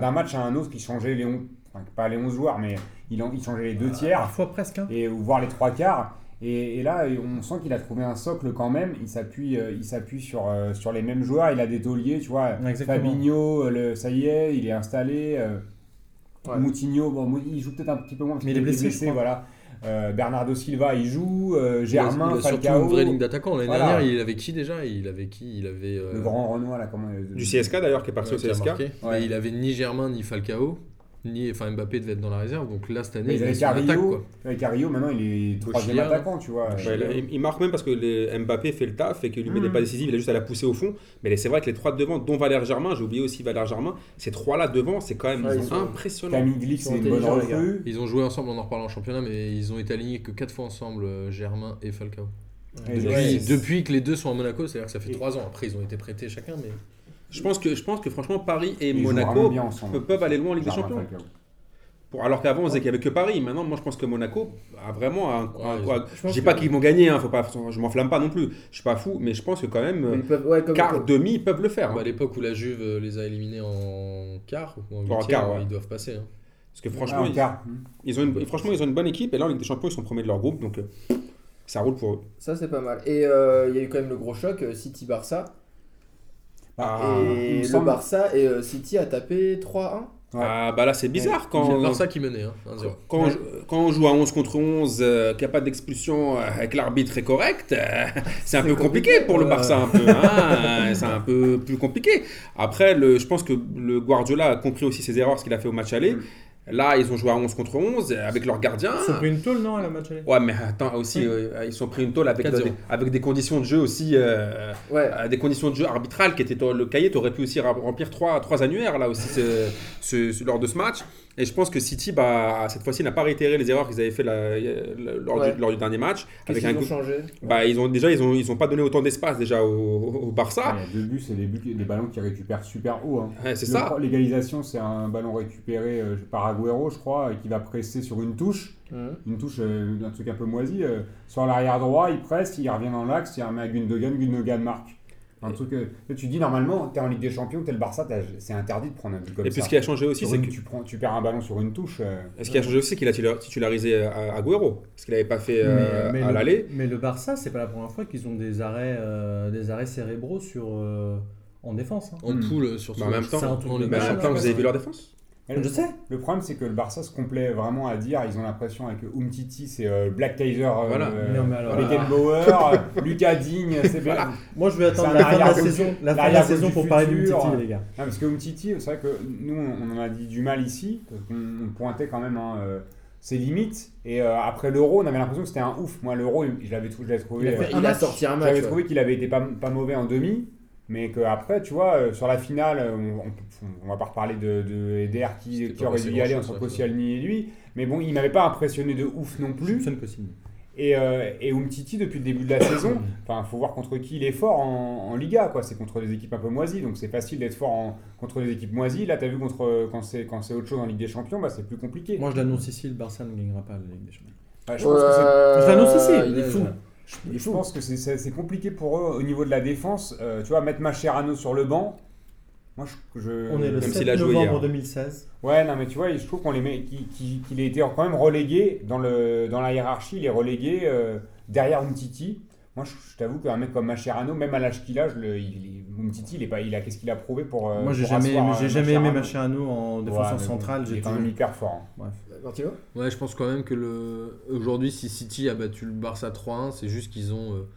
d'un match à un autre qui changeait les 11, enfin, pas les 11 joueurs, mais il, en- il changeait les deux tiers Parfois presque. hein. et ou voire les trois quarts. Et, et là, on sent qu'il a trouvé un socle quand même. Il s'appuie, euh, il s'appuie sur, euh, sur les mêmes joueurs. Il a des tauliers, tu vois. Exactement. Fabinho, euh, le, ça y est, il est installé. euh, Ouais. Moutinho, bon, il joue peut-être un petit peu moins parce Mais il est blessé, voilà. Euh, Bernardo Silva, il joue. euh, Il a- Germain, il a surtout Falcao. une vraie ligne d'attaquants. L'année Voilà. dernière, il avait qui déjà? Il avait qui? Il avait. euh, Le grand Renoir, là, comment Du CSK d'ailleurs, qui est parti ouais, au CSK. marqué. Ouais. Mais il avait ni Germain ni Falcao. Ni, enfin, Mbappé devait être dans la réserve. Donc là, cette année, Mais il avec est Carillo, maintenant il est troisième attaquant, tu vois. Ouais, là, il, il marque même parce que les Mbappé fait le taf et qu'il lui met Mm. des pas décisives, il a juste à la pousser au fond. Mais c'est vrai que les trois de devant, dont Valère Germain, j'ai oublié aussi Valère Germain, ces trois-là devant, c'est quand même Ouais, impressionnants. Camille Glick, Ils c'est une bonne recrue. Ont joué ensemble, on en reparlera en championnat, mais ils ont été alignés que 4 fois ensemble, euh, Germain et Falcao. Depuis, depuis que les deux sont à Monaco, c'est-à-dire que ça fait 3 ans. Après, ils ont été prêtés chacun, mais. Je pense que, je pense que franchement, Paris et ils Monaco bien ensemble. peuvent, peuvent aller loin en Ligue des Champions. Pour, alors qu'avant, on disait qu'il n'y avait que Paris. Maintenant, moi, je pense que Monaco a vraiment un. un- ils quoi- ont- je pense dis pas qu'ils vont gagner, hein, faut pas, je m'enflamme pas non plus. Je suis pas fou, mais je pense que quand même, Mais ils peuvent- ouais, comme- quart, comme- demi, ils peuvent le faire. hein. Bah, à l'époque où la Juve les a éliminés en quart ou en quart, ouais. ils doivent passer. hein. Parce que franchement, ils ont une, franchement, ils ont une bonne équipe. Et là, en Ligue des Champions, ils sont premiers de leur groupe. Donc, euh, ça roule pour eux. Ça, c'est pas mal. Et euh, il y a eu quand même le gros choc, euh, City-Barça. Ah, et le semble- Barça et euh, City a tapé 3-1. Ouais. Ah, bah là, c'est bizarre C'est quand. le Barça qui menait, hein, 1-0. Quand, on, quand on joue à 11 contre 11, euh, qu'il n'y a pas d'expulsion, euh, avec l'arbitre est correct, euh, (laughs) c'est un peu compliqué pour le. Barça. Un peu, hein, c'est un peu plus compliqué. Après, le, je pense que le Guardiola a compris aussi ses erreurs, ce qu'il a fait au match aller. Mm. Là, ils ont joué à 11 contre 11 euh, avec leur gardien. Ils ont pris une tôle, non, à la match aller Ouais, mais attends, aussi, euh, ils sont pris une tôle avec, 4-0. des, avec des conditions de jeu aussi, euh, Ouais. euh, des conditions de jeu arbitrales qui étaient le cahier. Tu aurais pu aussi remplir trois, trois annuaires là aussi ce- ce- ce- lors de ce match. Et je pense que City, bah, cette fois-ci, n'a pas réitéré les erreurs qu'ils avaient fait la- la- lors, Ouais. du, lors du dernier match. Qu'est-ce Avec un qu'ils ont changé bah, ils ont, déjà, ils n'ont ils ont pas donné autant d'espace déjà au, au Barça. Ouais, deux buts, c'est des, buts, des ballons qui récupèrent super haut. hein. Ouais, c'est Le ça. L'égalisation, c'est un ballon récupéré euh, par Agüero, je crois, et qui va presser sur une touche. Mhm. Une touche, euh, un truc un peu moisi. euh, sur l'arrière droit, il presse, il revient dans l'axe, il remet à Gundogan, Gundogan marque. Un truc, euh, tu dis normalement, tu es en Ligue des Champions, tu es le Barça, c'est interdit de prendre un but comme Et ça. puis ce qui a changé aussi, c'est que. tu, prends, tu perds un ballon sur une touche. euh, Ce qui a changé aussi, c'est qu'il a titula- titularisé à Agüero. Ce qu'il n'avait pas fait euh, à le, l'aller. mais le Barça, c'est pas la première fois qu'ils ont des arrêts, euh, des arrêts cérébraux sur, euh, en défense. hein. En Hmm. poule, surtout. Bah, en même temps, Mais en même temps, hein, vous avez vu leur défense? Je sais. Le problème, c'est que le Barça se complaît vraiment à dire, ils ont l'impression avec Umtiti, c'est euh, Black Kaiser, euh, Voilà. euh, Non, mais alors- Beckenbauer, (laughs) euh, Lucas Digne, c'est bien. Voilà. Moi, je vais attendre la fin de la saison, la fin de la saison pour parler du futur. Titi, les gars. Non, parce que Umtiti, c'est vrai que nous, on en a dit du mal ici, parce qu'on on pointait quand même hein, euh, ses limites. Et euh, après l'Euro, on avait l'impression que c'était un ouf. Moi, l'Euro, je l'avais trouvé. Il a euh, fait Il a sorti un match. J'avais ouais. trouvé qu'il avait été pas, pas mauvais en demi, mais qu'après, tu vois, euh, sur la finale, on, on, on va pas reparler de, de Eder qui, aurait dû y aller entre. Koscielny et lui. Mais bon, il m'avait pas impressionné de ouf non plus. Et, euh, et Umtiti, depuis le début de la (coughs) saison, enfin, faut voir contre qui il est fort en, en Liga, quoi. C'est contre des équipes un peu moisies, donc c'est facile d'être fort en- contre des équipes moisies. Là, tu as vu contre, quand c'est quand c'est autre chose en Ligue des Champions, bah, c'est plus compliqué. Moi, je l'annonce ici, le Barça ne gagnera pas la Ligue des Champions. Bah, je pense que c'est- Je l'annonce ici. Il est fou. Je fou. pense que c'est- compliqué pour eux au niveau de la défense. Euh, tu vois, mettre Mascherano sur le banc, moi je. je- On est le Même 7 s'il a joué novembre hier. 2016. Ouais, non, mais tu vois, je trouve qu'on les met, qu'il qu'il- qu'il a été quand même relégué dans, le, dans la hiérarchie, il est relégué euh, derrière Umtiti. Moi, je, je t'avoue qu'un mec comme Mascherano, même à l'âge qu'il a, je le, il, il- est pas, il a, qu'est-ce qu'il a prouvé pour. euh, Moi, j'ai jamais, aimé- euh, j'ai jamais aimé Mascherano. En Ouais, défenseur mais bon, central. Il J'ai quand toujours- même hyper fort. hein. Martino Ouais, je pense quand même que le aujourd'hui, si City a battu le Barça 3-1, c'est juste qu'ils ont euh,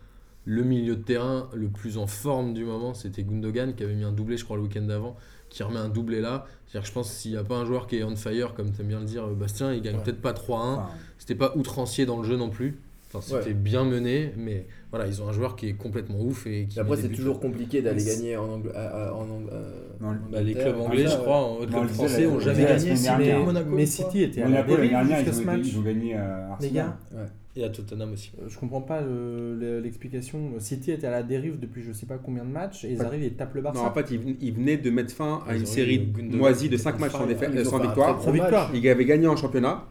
le milieu de terrain le plus en forme du moment. C'était Gundogan qui avait mis un doublé, je crois, le week-end d'avant, qui remet un doublé là. C'est-à-dire que je pense que s'il n'y a pas un joueur qui est on fire, comme tu aimes bien le dire, Bastien, il gagne Ouais. peut-être pas 3-1. Enfin, C'était pas outrancier dans le jeu non plus. Enfin, c'était Ouais. bien mené, mais voilà, ils ont un joueur qui est complètement ouf et qui. Après, c'est toujours compliqué d'aller gagner en Angl- à- à- en euh, Bah, les clubs anglais, Ah, je ça, crois, en- Non, les clubs français la- ont on jamais gagné. mais- je. City était à la dérive jusqu'à ils ce ont, été- match. ils ont gagné euh, Les gars, Et à Tottenham aussi. euh, je comprends pas le- le- l'explication. City était à la dérive depuis je sais pas combien de matchs et ils Ouais. arrivent et ils tapent le Barça. Non, en fait, il, il venait de mettre fin à Ils une série Gundogan moisie de qui 5 était matchs sans, Ils ont sans fait un victoire. victoire. match. Il avait gagné en championnat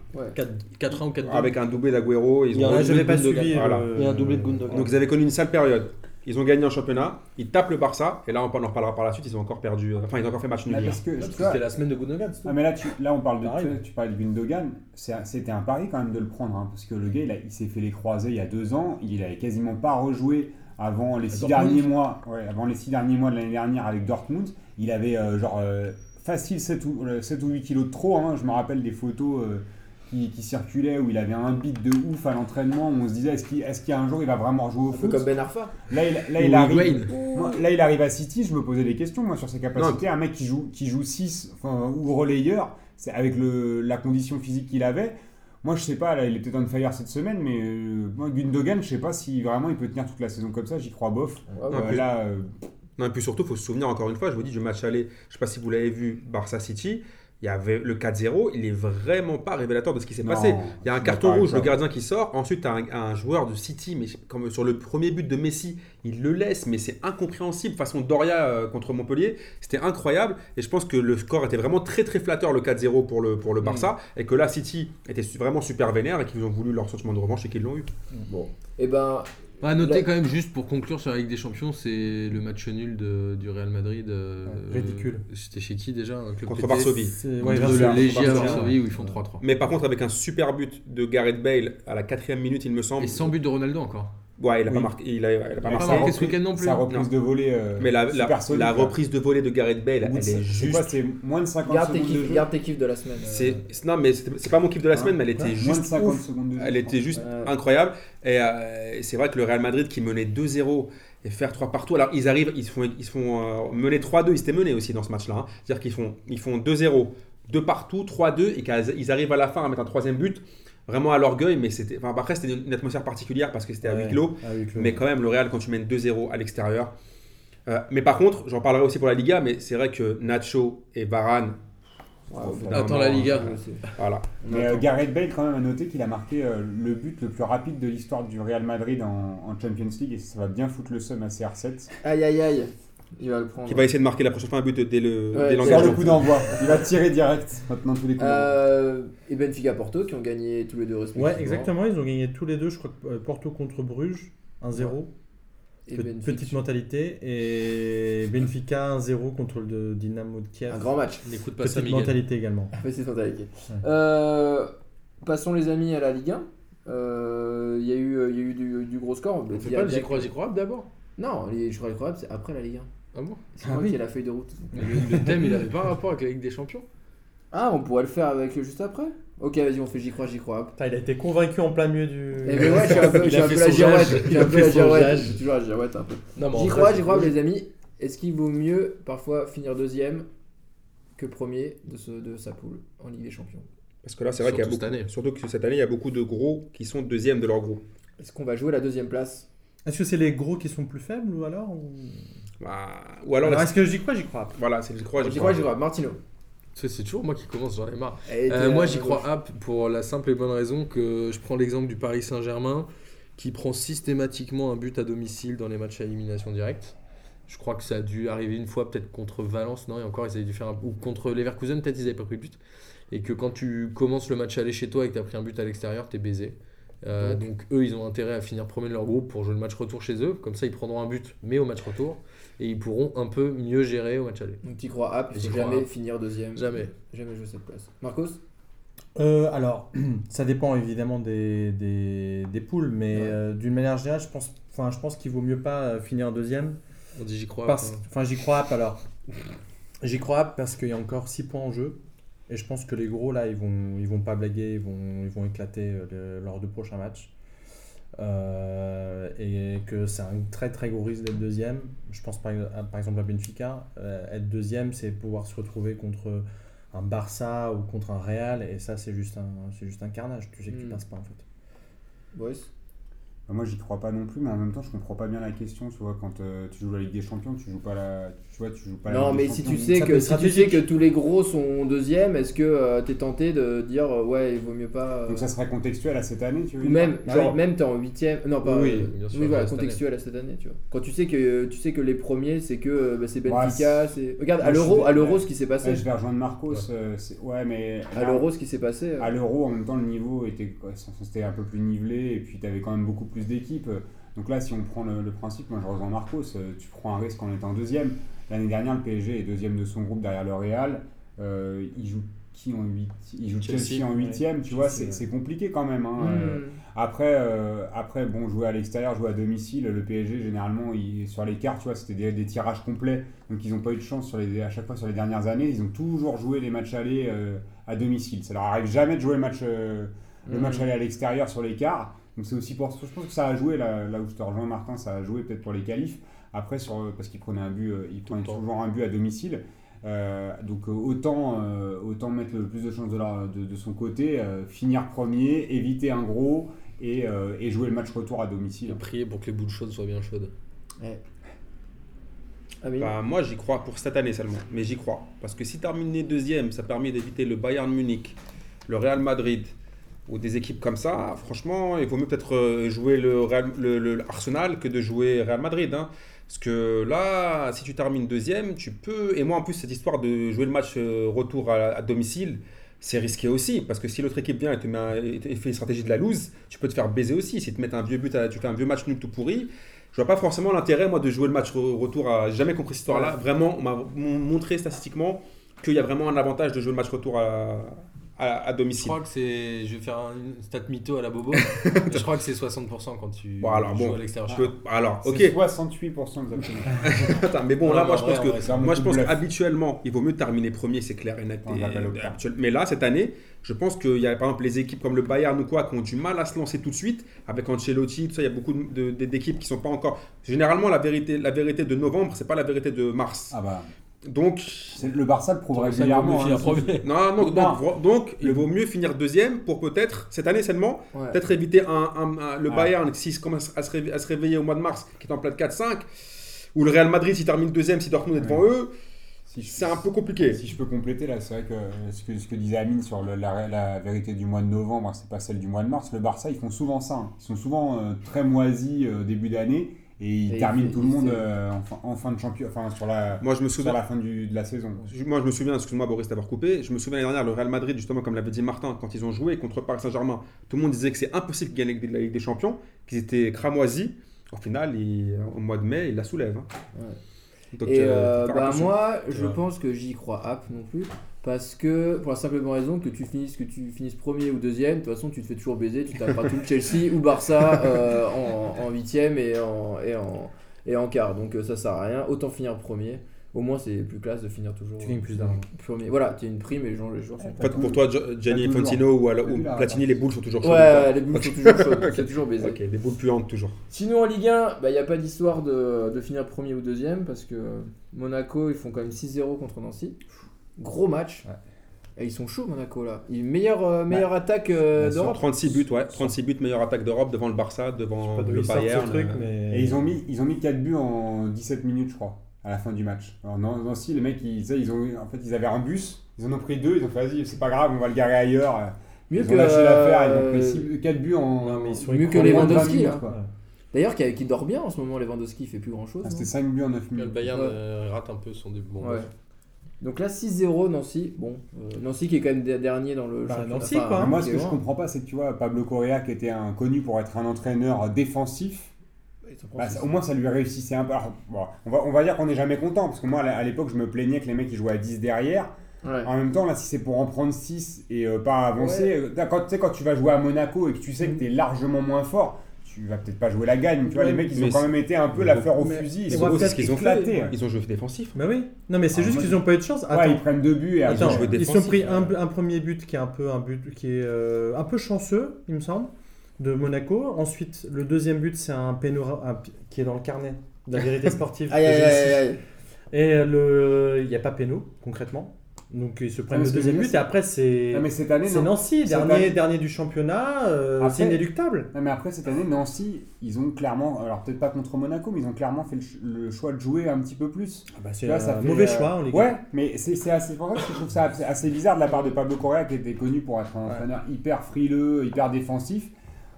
4-1 ou 4-2. avec un doublé d'Aguero. Ils ont un pas suivi. Voilà. euh, Et un doublé de Gundogan. Donc ils avaient connu une sale période. Ils ont gagné en championnat, ils tapent le Barça, et là on en reparlera par la suite, ils ont encore perdu, enfin ils ont encore fait match nul C'était la semaine de Gundogan, c'est tout. Ah mais là, tu, là on parle de Pareil. tu, tu parles de Gundogan, c'était un pari quand même de le prendre hein, parce que le gars il, s'est fait les croisés il y a deux ans, il avait quasiment pas rejoué avant les six derniers mois, ouais, avant les six derniers mois de l'année dernière avec Dortmund, il avait euh, genre euh, facile 7 ou, euh, 7 ou 8 kilos de trop, hein. je me rappelle des photos euh, qui, qui circulaient où il avait un beat de ouf à l'entraînement, où on se disait est-ce qu'il est-ce qu'il y a un jour il va vraiment rejouer au foot comme Ben Arfa. Là il, là, il arrive, moi, là, il arrive à City, je me posais des questions moi, sur ses capacités. Un mec qui joue, qui joue 6 enfin, ou relayeur, c'est avec le, la condition physique qu'il avait. Moi, je sais pas, là, il est peut-être on fire cette semaine, mais euh, moi, Gundogan, je sais pas si vraiment il peut tenir toute la saison comme ça, j'y crois bof. Euh, plus- là, euh, Non, et puis surtout, il faut se souvenir encore une fois, je vous dis, du match aller, je sais pas si vous l'avez vu, Barça City, il y avait le 4-0, il est vraiment pas révélateur de ce qui s'est passé. Il y a un carton rouge, le gardien qui sort. Ensuite, tu as un, un joueur de City, mais comme sur le premier but de Messi, il le laisse, mais c'est incompréhensible. Façon Doria euh, contre Montpellier, c'était incroyable. Et je pense que le score était vraiment très très flatteur, le 4-0 pour le, pour le Barça. Et que là, City était vraiment super vénère et qu'ils ont voulu leur sentiment de revanche et qu'ils l'ont eu. Bon. Et ben, À noter Là- quand même, juste pour conclure sur la Ligue des Champions, c'est le match nul de- du Real Madrid. euh, ridicule. C'était chez qui déjà un club Contre pété Varsovie. C'est Contre ouais, le Varsovie. Varsovie, où ils font 3-3. Mais par contre, avec un super but de Gareth Bale à la quatrième minute, il me semble. Et sans but de Ronaldo encore. Ouais, il a Oui. pas marqué. Il a, il a pas Il a marqué. reprise- ce week-end non plus. Sa reprise de volée. euh, Mais la, la, solide, la reprise de volée de Gareth Bale, elle est c'est juste. c'est moins de 50 garde tes secondes de jeu. garde tes kiffs de la semaine. euh. Non mais c'est pas mon kiff de la Hein semaine, mais elle était Moins de juste 50 ouf. secondes de jeu. Elle était juste Ouais. incroyable. Et euh, c'est vrai que le Real Madrid qui menait 2-0 et faire 3 partout. Alors ils arrivent, ils se font, ils se font euh, mener 3-2. Ils s'étaient menés aussi dans ce match-là. hein. C'est-à-dire qu'ils font, ils font 2-0, 2 partout, 3-2 et qu'ils arrivent à la fin à mettre un troisième but. Vraiment à l'orgueil, mais c'était. Enfin, après, c'était une atmosphère particulière parce que c'était à huis Ouais, clos. à huis clos. Mais quand même, le Real, quand tu mènes 2-0 à l'extérieur. euh, mais par contre, j'en parlerai aussi pour la Liga, mais c'est vrai que Nacho et Varane, Ouais, moment, la Liga. sais. Voilà. Mais euh. Gareth Bale, quand même, a noté qu'il a marqué euh, le but le plus rapide de l'histoire du Real Madrid en, en Champions League et ça va bien foutre le seum à CR7. Aïe aïe aïe. Il va le prendre. Qui va essayer de marquer la prochaine fois un but dès le Ouais, dès l'engagement. le coup d'envoi, il va tirer direct maintenant tous les coups. Euh, et Benfica Porto qui ont gagné tous les deux respectivement. Ouais, exactement. Ils ont gagné tous les deux, je crois que euh, Porto contre Bruges, 1-0. Et Pe- Benfica. Petite mentalité. Et Benfica 1-0 contre le Dynamo de Kiev. Un grand match. Les coups de passe Petite mentalité également. (laughs) Petite mentalité. Ouais. Euh, passons les amis à la Ligue 1. Euh, Il y a eu, il y a eu du, du gros score. On fait y pas le j'y crois, j'y crois d'abord? Non, les, je crois les croyables, c'est après la Ligue 1. Ah bon C'est Ah moi oui. qui ai la feuille de route. Le le thème, il avait pas un rapport avec la Ligue des Champions? Ah, on pourrait le faire avec juste après? Ok, vas-y, on fait j'y crois, j'y crois. Putain, il a été convaincu en plein milieu du. Eh ben ouais, j'ai un peu, (laughs) j'ai un la girouette. J'ai un peu fait la girouette. J'ai toujours la girouette un peu. J'y crois, j'y crois, les amis. Est-ce qu'il vaut mieux parfois finir deuxième que premier de, ce, de sa poule en Ligue des Champions? Parce que là, c'est vrai qu'il y a beaucoup. cette année. Surtout que cette année, il y a beaucoup de gros qui sont deuxième de leur groupe. Est-ce qu'on va jouer la deuxième place? Est-ce que c'est les gros qui sont plus faibles ou alors ou... Bah, ou alors, Alors, est-ce que j'y crois J'y crois. voilà, c'est j'y crois. J'y crois, j'y crois. Martino. C'est toujours moi qui commence, j'en ai marre. Euh, moi à j'y gauche. crois app pour la simple et bonne raison que je prends l'exemple du Paris Saint-Germain qui prend systématiquement un but à domicile dans les matchs à élimination directe. Je crois que ça a dû arriver une fois peut-être contre Valence, non, et encore ils avaient dû faire un... ou contre Leverkusen, peut-être ils avaient pas pris de but. Et que quand tu commences le match aller chez toi et que tu as pris un but à l'extérieur, t'es baisé. Euh, donc eux, ils ont intérêt à finir premier de leur groupe pour jouer le match retour chez eux. Comme ça, ils prendront un but, mais au match retour. Et ils pourront un peu mieux gérer au match aller. Donc t'y crois App, il J'y faut crois jamais App. finir deuxième. Jamais. Jamais jouer cette place. Marcos Euh, alors, (clears throat) ça dépend évidemment des, des, des poules, mais Ouais. euh, d'une manière générale, je pense, enfin, je pense qu'il vaut mieux pas euh, finir deuxième. On dit j'y crois. Parce, quoi. enfin, j'y crois pas alors. J'y crois parce qu'il y a encore 6 points en jeu. Et je pense que les gros, là, ils vont, ils vont pas blaguer, ils vont, ils vont éclater euh, le- lors de prochains matchs. Euh, et que c'est un très très gros risque d'être deuxième. Je pense par, exemple à Benfica. Euh, être deuxième, c'est pouvoir se retrouver contre un Barça ou contre un Real. Et ça, c'est juste un, c'est juste un carnage. Tu sais que tu Mm. passes pas en fait. Boris? Bah, Moi, j'y crois pas non plus, mais en même temps, je comprends pas bien la question. Tu vois, quand euh, tu joues la Ligue des Champions, tu joues pas la, tu vois, tu joues pas la Non, mais si tu sais que si tu sais que tous les gros sont deuxième, est-ce que euh, t'es tenté de dire euh, ouais, il vaut mieux pas. euh, Donc ça serait contextuel à cette année, tu veux Ou dire? même, Bah genre, oui. même t'es en huitième. Non, pas. Oui, euh, bien sûr, oui, voilà, cette contextuel à cette année, tu vois. Quand tu sais que tu sais que les premiers, c'est que euh, bah, c'est Ouais, Benfica, c'est. Regarde, Moi, à je l'euro, suis- à l'euro, ce qui s'est passé. Ouais, je vais rejoindre Marcos. euh, c'est- ouais, mais À l'euro, ce qui s'est passé. euh, À l'euro, en même temps, le niveau était, quoi, c'était un peu plus nivelé et puis tu avais quand même beaucoup plus d'équipes. Donc là, si on prend le, le principe, moi je rejoins Marcos, euh, tu prends un risque en étant deuxième. L'année dernière, le PSG est deuxième de son groupe derrière le Real. Euh, il joue qui en huit Il joue Chelsea, Chelsea, en huitième, tu vois, c'est ouais. compliqué quand même. hein. hmm. Euh, après, euh, après, bon, jouer à l'extérieur, jouer à domicile, le PSG, généralement, il- sur les cartes, tu vois, c'était des, des tirages complets. Donc, ils n'ont pas eu de chance sur les, à chaque fois sur les dernières années. Ils ont toujours joué les matchs allés euh, à domicile. Ça leur arrive jamais de jouer le match, euh, le Mhm. match aller à l'extérieur sur les quarts. Donc, c'est aussi pour ça. Je pense que ça a joué, là, là où je te rejoins, Martin, ça a joué peut-être pour les qualifs. Après, sur, parce qu'ils prenaient un but, euh, ils prenaient le temps. toujours un but à domicile. Euh, donc euh, autant, euh, autant mettre le plus de chances de, leur- de, de son côté, euh, finir premier, éviter un gros et, euh, et jouer le match retour à Et domicile. prier pour que les boules chaudes soient bien chaudes. Ah, Bah, moi, j'y crois pour cette année seulement. Mais j'y crois. Parce que si terminer deuxième, ça permet d'éviter le Bayern Munich, le Real Madrid ou des équipes comme ça. Franchement, il vaut mieux peut-être euh, jouer le, Real- le- le- le Arsenal que de jouer Real Madrid. hein. Parce que là, si tu termines deuxième, tu peux. Et moi, en plus, cette histoire de jouer le match euh, retour à, à domicile. C'est risqué aussi, parce que si l'autre équipe vient et te met un- et fait une stratégie de la loose, tu peux te faire baiser aussi. Si tu mets un vieux but, à- tu fais un vieux match nul tout pourri, je vois pas forcément l'intérêt, moi, de jouer le match re- retour à. J'ai jamais compris cette histoire-là. Vraiment, on m'a montré statistiquement qu'il y a vraiment un avantage de jouer le match retour à, à, à Je domicile. crois que c'est. Je vais faire un- une stat mytho à la bobo. (laughs) je crois que c'est 60% quand tu Bon, alors, joues bon, à l'extérieur. Je peux- Alors, ok. C'est 68% exactement. (laughs) Attends, mais bon, Non, là, moi, je pense en que. vrai, Moi, je pense de bluff. qu'habituellement, il vaut mieux terminer premier, c'est clair et net. Et- Mais là, cette année, je pense qu'il y a par exemple les équipes comme le Bayern ou quoi qui ont du mal à se lancer tout de suite. Avec Ancelotti, tout ça, il y a beaucoup de- de- d'équipes qui sont pas encore. Généralement, la vérité, la vérité de novembre, c'est pas la vérité de mars. Ah bah, Donc, le Barça le prouve Ça, il vaut régulièrement. mieux finir hein, premier. non, non, (laughs) Non. donc, donc, il vaut mieux finir deuxième pour peut-être, cette année seulement, Ouais. peut-être éviter un, un- un- le Ouais. Bayern s'il commence à se, réve- à se réveiller au mois de mars, qui est en de 4-5, ou le Real Madrid s'il termine deuxième, si Dortmund est devant eux. Si C'est un peu compliqué. Si je peux compléter là, c'est vrai que ce que, ce que disait Amine sur le- la, la vérité du mois de novembre, c'est pas celle du mois de mars. Le Barça, ils font souvent ça. hein. Ils sont souvent euh, très moisis euh, début d'année et ils Et terminent ils- tout le monde euh, en, fin, en fin de champion, enfin sur la, Moi, je me sur la fin du- de la saison. Moi, je me souviens, excuse-moi Boris d'avoir coupé, je me souviens l'année dernière, le Real Madrid, justement, comme l'avait dit Martin, quand ils ont joué contre Paris Saint-Germain, tout le monde disait que c'est impossible qu'ils gagnent la Ligue des Champions, qu'ils étaient cramoisis. Au final, ils- au mois de mai, ils la soulèvent. hein. Donc, Et euh, euh, bah, moi, je Ouais. pense que j'y crois app non plus. Parce que, pour la simple et bonne raison, que tu finisses, que tu finisses premier ou deuxième, de toute façon, tu te fais toujours baiser, tu taperas tout le Chelsea ou Barça euh, en, en huitième et en, et, en, et en quart. Donc euh, ça sert à rien. Autant finir premier. Au moins, c'est plus classe de finir toujours. Tu gagnes plus d'argent. Premier. Voilà, tu as une prime et les gens, les joueurs sont En fait, pour toi, Gianni. Infantino ou, ou Platini, les boules sont toujours chaudes. Ouais, les boules sont toujours chaudes, (laughs) c'est toujours baisé. Ok, des boules puantes toujours. Sinon en Ligue 1, il n'y a pas d'histoire de, de finir premier ou deuxième parce que Monaco, ils font quand même 6-0 contre Nancy. Gros match. Ouais. Et ils sont chauds Monaco là. Ils, meilleure euh, meilleure attaque euh, Bah, d'Europe. 36 buts, ouais. 36 buts, meilleure attaque d'Europe devant le Barça, devant le Bayern. truc, euh, mais. Et ils ont mis, ils ont mis 4 buts en 17 minutes, je crois, à la fin du match. Alors, Nan- Nancy, les mecs, ils, ils ont, en fait, ils avaient un bus, ils en ont pris deux, ils ont fait, vas-y, c'est pas grave, on va le garer ailleurs. Mieux ils que ont lâché l'affaire, ils ont euh, pris 4 buts en. Non, mais ils sont mieux que 20 Lewandowski. Ouais. D'ailleurs qui, qui dort bien en ce moment Lewandowski, il fait plus grand chose. Ah, C'était 5 buts en 9 Le minutes. Bayern Ouais. euh, rate un peu son début. Bon, Ouais. Donc là 6-0 Nancy. Bon, euh, Nancy qui est quand même der- dernier dans le Bah, championnat. Nancy, quoi, hein, moi, ce que je comprends pas, c'est que tu vois, Pablo Correa, qui était un, connu pour être un entraîneur défensif, bah, ça- au moins ça lui réussissait un peu. Alors, bon, on, va, on va dire qu'on n'est jamais content, parce que moi, à l'époque, je me plaignais que les mecs ils jouaient à 10 derrière. Ouais. En même temps, là, si c'est pour en prendre 6 et euh, pas avancer, euh, quand, tu sais, quand tu vas jouer à Monaco et que tu sais que tu es largement moins fort, tu vas peut-être pas jouer la gagne. Tu vois, Ouais, les mecs, ils mais ont quand même été un peu la fleur au mais- fusil. Ils mais sont on va c'est ce qu'ils ont fait. ouais. Ils ont joué défensif. Bah oui. Non, mais c'est juste qu'ils n'ont pas eu de chance. Ouais, ils prennent deux buts et Attends, après, joué ils se sont défensif, pris un, premier but qui est un peu un but qui est euh, un peu chanceux, il me semble, de Monaco. Ensuite, le deuxième but, c'est un pénora qui est dans le carnet de la vérité sportive. (laughs) Aïe aïe aïe ici. aïe, aïe. Et le, il n'y a pas péno concrètement. Donc ils se prennent mais le deuxième but et après c'est non. Nancy, dernier, année- dernier du championnat, euh, Après- c'est inéluctable. Non, mais après cette année, Nancy, ils ont clairement, alors peut-être pas contre Monaco, mais ils ont clairement fait le, ch- le choix de jouer un petit peu plus. Ah bah, c'est un fait, mauvais euh, choix en Ligue 1. Ouais, mais c'est assez, pour ça que je trouve ça assez- assez bizarre de la part de Pablo Correa, qui était connu pour être un Ouais. entraîneur hyper frileux, hyper défensif.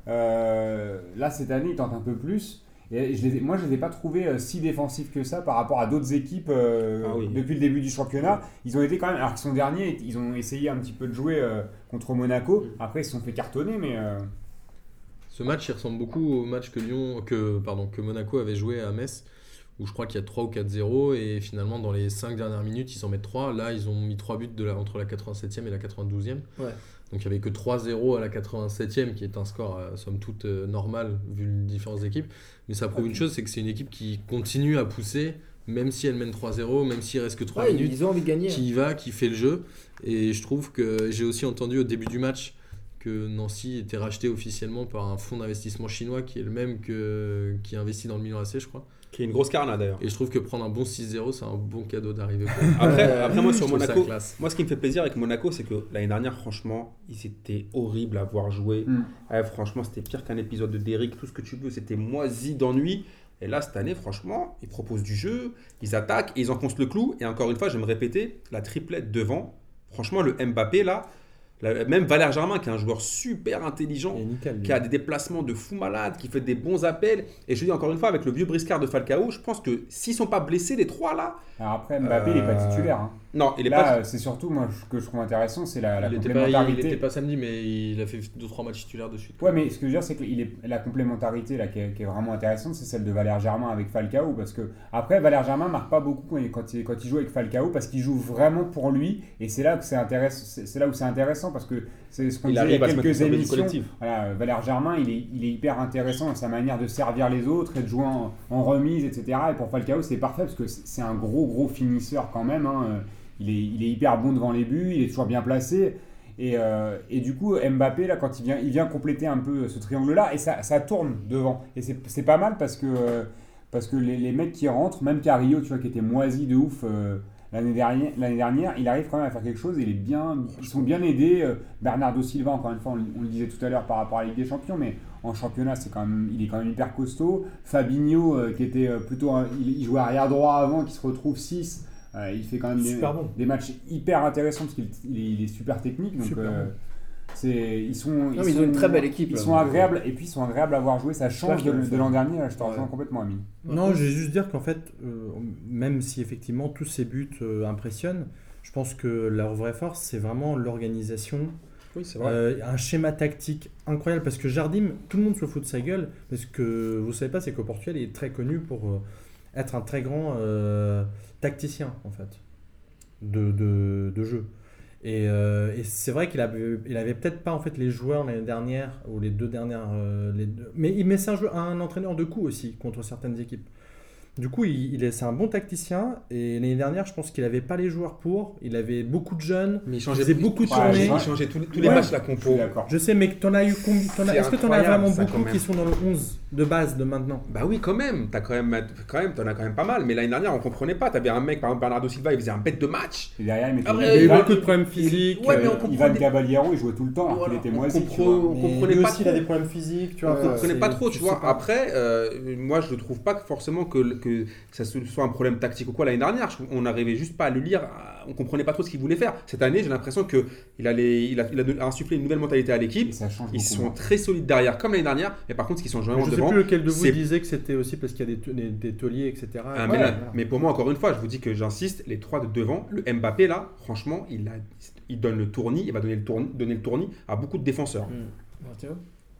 Euh, là, cette année, il tente un peu plus. Et je les ai- moi, je ne les ai pas trouvés euh, si défensifs que ça par rapport à d'autres équipes euh, Ah oui. depuis le début du championnat. Ils ont été quand même, alors qu'ils sont derniers, ils ont essayé un petit peu de jouer euh, contre Monaco. Après, ils se sont fait cartonner, mais euh, Ce match, il ressemble beaucoup au match que Lyon, que pardon, que Monaco avait joué à Metz, où je crois qu'il y a 3 ou 4-0 et finalement dans les 5 dernières minutes, ils en mettent 3. Là, ils ont mis 3 buts de la, entre la 87e et la 92e. Ouais. Donc il y avait que 3-0 à la 87e, qui est un score euh, somme toute euh, normal vu les différences d'équipes. Mais ça prouve une chose, c'est que c'est une équipe qui continue à pousser, même si elle mène 3-0, même s'il reste que 3 Ouais, minutes ils ont envie de gagner. qui y va, qui fait le jeu. Et je trouve que j'ai aussi entendu au début du match que Nancy était racheté officiellement par un fonds d'investissement chinois qui est le même que qui investit dans le Milan AC, je crois. Qui est une grosse carna d'ailleurs. Et je trouve que prendre un bon 6-0, c'est un bon cadeau d'arriver. (laughs) Après, après moi sur (laughs) Monaco, classe. moi ce qui me fait plaisir avec Monaco, c'est que l'année dernière, franchement, ils étaient horribles à voir jouer. Mm. Ouais, franchement, c'était pire qu'un épisode de Derrick, tout ce que tu veux, c'était moisi d'ennui. Et là, cette année, franchement, ils proposent du jeu, ils attaquent et ils enfoncent le clou. Et encore une fois, je vais me répéter, la triplette devant, franchement, le Mbappé là, même Valère Germain, qui est un joueur super intelligent, nickel. qui a des déplacements de fou malade, qui fait des bons appels. Et je dis encore une fois, avec le vieux briscard de Falcao, je pense que s'ils sont pas blessés, les trois là, alors après, Mbappé, il n'est pas Euh, titulaire. hein. Non, il est Là, pas. euh, c'est surtout, moi, ce que je trouve intéressant, c'est la, la il était pas, il- il complémentarité. était pas samedi, mais il a fait 2-3 matchs titulaires de suite. Ouais, mais ce que je veux dire, c'est que il est, la complémentarité là, qui, est, qui est vraiment intéressante, c'est celle de Valère Germain avec Falcao. Parce que, après, Valère Germain marque pas beaucoup quand il, quand il, quand il joue avec Falcao, parce qu'il joue vraiment pour lui. Et c'est là, que c'est intéressant, c'est, là où c'est intéressant, parce que c'est ce qu'on disait il y arrive a quelques émissions. Voilà, euh, Valère Germain, il est, il est hyper intéressant dans sa manière de servir les autres et de jouer en, en remise, etc. Et pour Falcao, c'est parfait, parce que c'est c'est un gros, gros finisseur quand même. hein. Il, est, hyper bon devant les buts, il est toujours bien placé. Et, euh, et du coup, Mbappé, là, quand il vient, il vient compléter un peu ce triangle-là, et ça, tourne devant. Et c'est pas mal parce que, parce que les, mecs qui rentrent, même Carillo, tu vois, qui était moisi de ouf euh, l'année dernière, dernière, il arrive quand même à faire quelque chose. Il est bien, ils sont bien aidés. Euh, Bernardo Silva, encore une fois, on, le- disait tout à l'heure par rapport à la Ligue des Champions, mais en championnat, c'est quand même, il est quand même hyper costaud. Fabinho, qui était plutôt, il, il jouait arrière droit avant, qui se retrouve 6. Euh, il fait quand même des, Super bon. des matchs hyper intéressants parce qu'il il est, super technique. Donc, Super euh, bon. c'est, ils sont, Non, mais ils ont une très belle équipe, Ils sont agréables et puis ils sont agréables à voir jouer. Ça change de, l'an dernier. là, je te Ouais. rejoins complètement, Ami. Non, je vais juste dire qu'en fait, euh, même si effectivement tous ces buts euh, impressionnent, je pense que leur vraie force, c'est vraiment l'organisation, Oui, c'est vrai. euh, un schéma tactique incroyable. Parce que Jardim, tout le monde se fout de sa gueule. Parce que vous savez pas, c'est qu'au Portugal, il est très connu pour euh, être un très grand euh, tacticien, en fait, de, de, jeu. Et, euh, et c'est vrai qu'il avait, il avait peut-être pas en fait les joueurs l'année dernière ou les deux dernières, euh, mais il met un, un entraîneur de coup aussi contre certaines équipes. Du coup, il, il est, c'est un bon tacticien et l'année dernière, je pense qu'il avait pas les joueurs pour. Il avait beaucoup de jeunes. Mais il Il changeait, faisait beaucoup de Ouais, tournées. il changeait tous les, tous les Ouais. matchs la compo. Je sais, mais t'en as eu combien t'en as- C'est Est-ce que t'en as vraiment ça, beaucoup qui sont dans le 11 de base de maintenant? Bah oui, quand même. T'as quand même, quand même, t'en as quand même pas mal. Mais l'année dernière, on comprenait pas. T'avais un mec, par exemple Bernardo Silva, il faisait un bête de match. Il Ah, Il ouais, y a eu Ivan- beaucoup de problèmes physiques. Ouais, mais euh, on comprend- Ivan Caballero, il jouait tout le temps Voilà, qu'il était on moisi. on comprenait pas il a des problèmes physiques. On comprenait pas trop, tu vois. Après, euh, moi, je ne trouve pas forcément que, que ça soit un problème tactique ou quoi l'année dernière. On n'arrivait juste pas à le lire. On comprenait pas trop ce qu'il voulait faire. Cette année, j'ai l'impression que il a, les- il a, il a insufflé une nouvelle mentalité à l'équipe. Ils beaucoup. sont hein. très solides derrière, comme l'année dernière. Mais par contre, ce qu'ils sont vraiment Je sais devant. plus lequel de vous disait que c'était aussi parce qu'il y a des, des, tauliers, etc. Ah, Ouais, mais, là- voilà. mais pour moi, encore une fois, je vous dis que j'insiste, les trois de devant, le Mbappé là, franchement, il, a, il donne le tournis, il va donner le tournis, donner le tournis à beaucoup de défenseurs. Martino?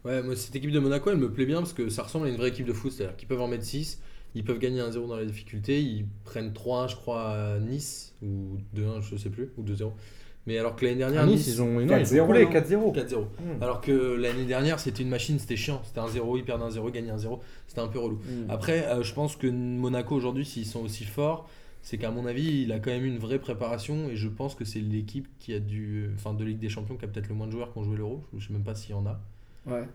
Ouais, moi cette équipe de Monaco, elle me plaît bien parce que ça ressemble à une vraie équipe de foot. C'est-à-dire qu'ils peuvent en mettre 6, ils peuvent gagner 1-0 dans la difficulté, ils prennent 3-1, je crois, à Nice, ou 2-1, je sais plus, ou 2-0. Mais alors que l'année dernière, Nice, ils ont, non, ils 4-0, ont coulé non 4-0. 4-0. Hmm. Alors que l'année dernière, c'était une machine, c'était chiant. C'était un 0, ils perdent un 0, ils gagnent un 0. C'était un peu relou. Hmm. Après, euh, je pense que Monaco aujourd'hui, s'ils sont aussi forts, c'est qu'à mon avis, il a quand même une vraie préparation et je pense que c'est l'équipe qui a du, enfin, de Ligue des Champions qui a peut-être le moins de joueurs qui ont joué l'Euro. Je sais même pas s'il y en a. Ouais.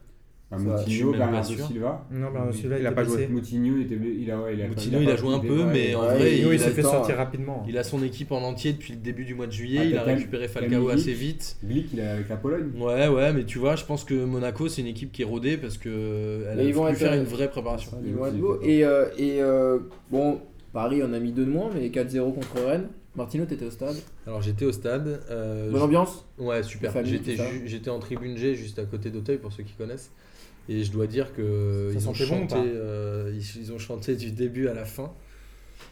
Bah, Moutinho, Bernardo sûr. Silva. Non, Bernardo Silva, Il a pas joué. Moutinho, il, était, il a, ouais, il a, Moutinho, il a joué un il peu, mais en Ouais, vrai, Moutinho, il, il s'est a fait sortir hein. rapidement. il a son équipe en entier depuis le début du mois de juillet. Ah, il a récupéré Falcao assez vite. Glick, il est avec la Pologne. Ouais, ouais, mais tu vois, je pense que Monaco, c'est une équipe qui est rodée parce que elle ils vont pu faire une vraie préparation. Ils vont être beaux. Et, euh, et euh, bon, Paris en a mis deux de moins, mais 4-0 contre Rennes. Martino, t'étais au stade. Alors j'étais au stade. euh, Bonne ambiance Ouais, super. J'étais en tribune G, juste à côté d'Auteuil, pour ceux qui connaissent. Et je dois dire que ils ont bon chanté, euh, ils, ils ont chanté du début à la fin.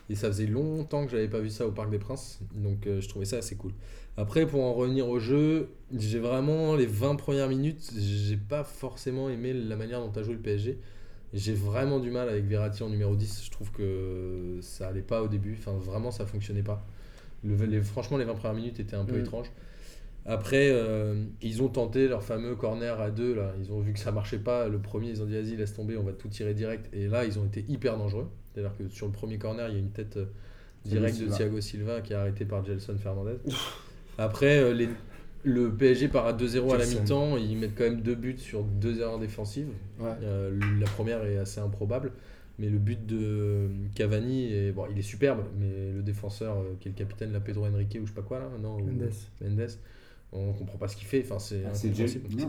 Et ça faisait longtemps que j'avais pas vu ça au Parc des Princes. Donc euh, je trouvais ça assez cool. Après, pour en revenir au jeu, j'ai vraiment les 20 premières minutes, j'ai pas forcément aimé la manière dont a joué le PSG. J'ai vraiment du mal avec Verratti en numéro 10. Je trouve que ça allait pas au début. Enfin, vraiment, ça fonctionnait pas. Le- les- franchement, les 20 premières minutes étaient un peu Mm. étranges. Après, euh, ils ont tenté leur fameux corner à deux. Là. Ils ont vu que ça marchait pas. Le premier, ils ont dit vas-y, laisse tomber, on va tout tirer direct. Et là, ils ont été hyper dangereux. C'est-à-dire que sur le premier corner, il y a une tête euh, directe de. Thiago Silva qui est arrêté par Gelson Fernandez. Après, euh, les- le PSG part à 2-0 à la mi-temps. Ils mettent quand même deux buts sur deux erreurs défensives. Ouais. Euh, la première est assez improbable. Mais le but de Cavani, est, bon, il est superbe, mais le défenseur euh, qui est le capitaine, la Pedro Henrique ou je sais pas quoi là, non Mendes. Mendes, on comprend pas ce qu'il fait. Enfin, c'est Ah,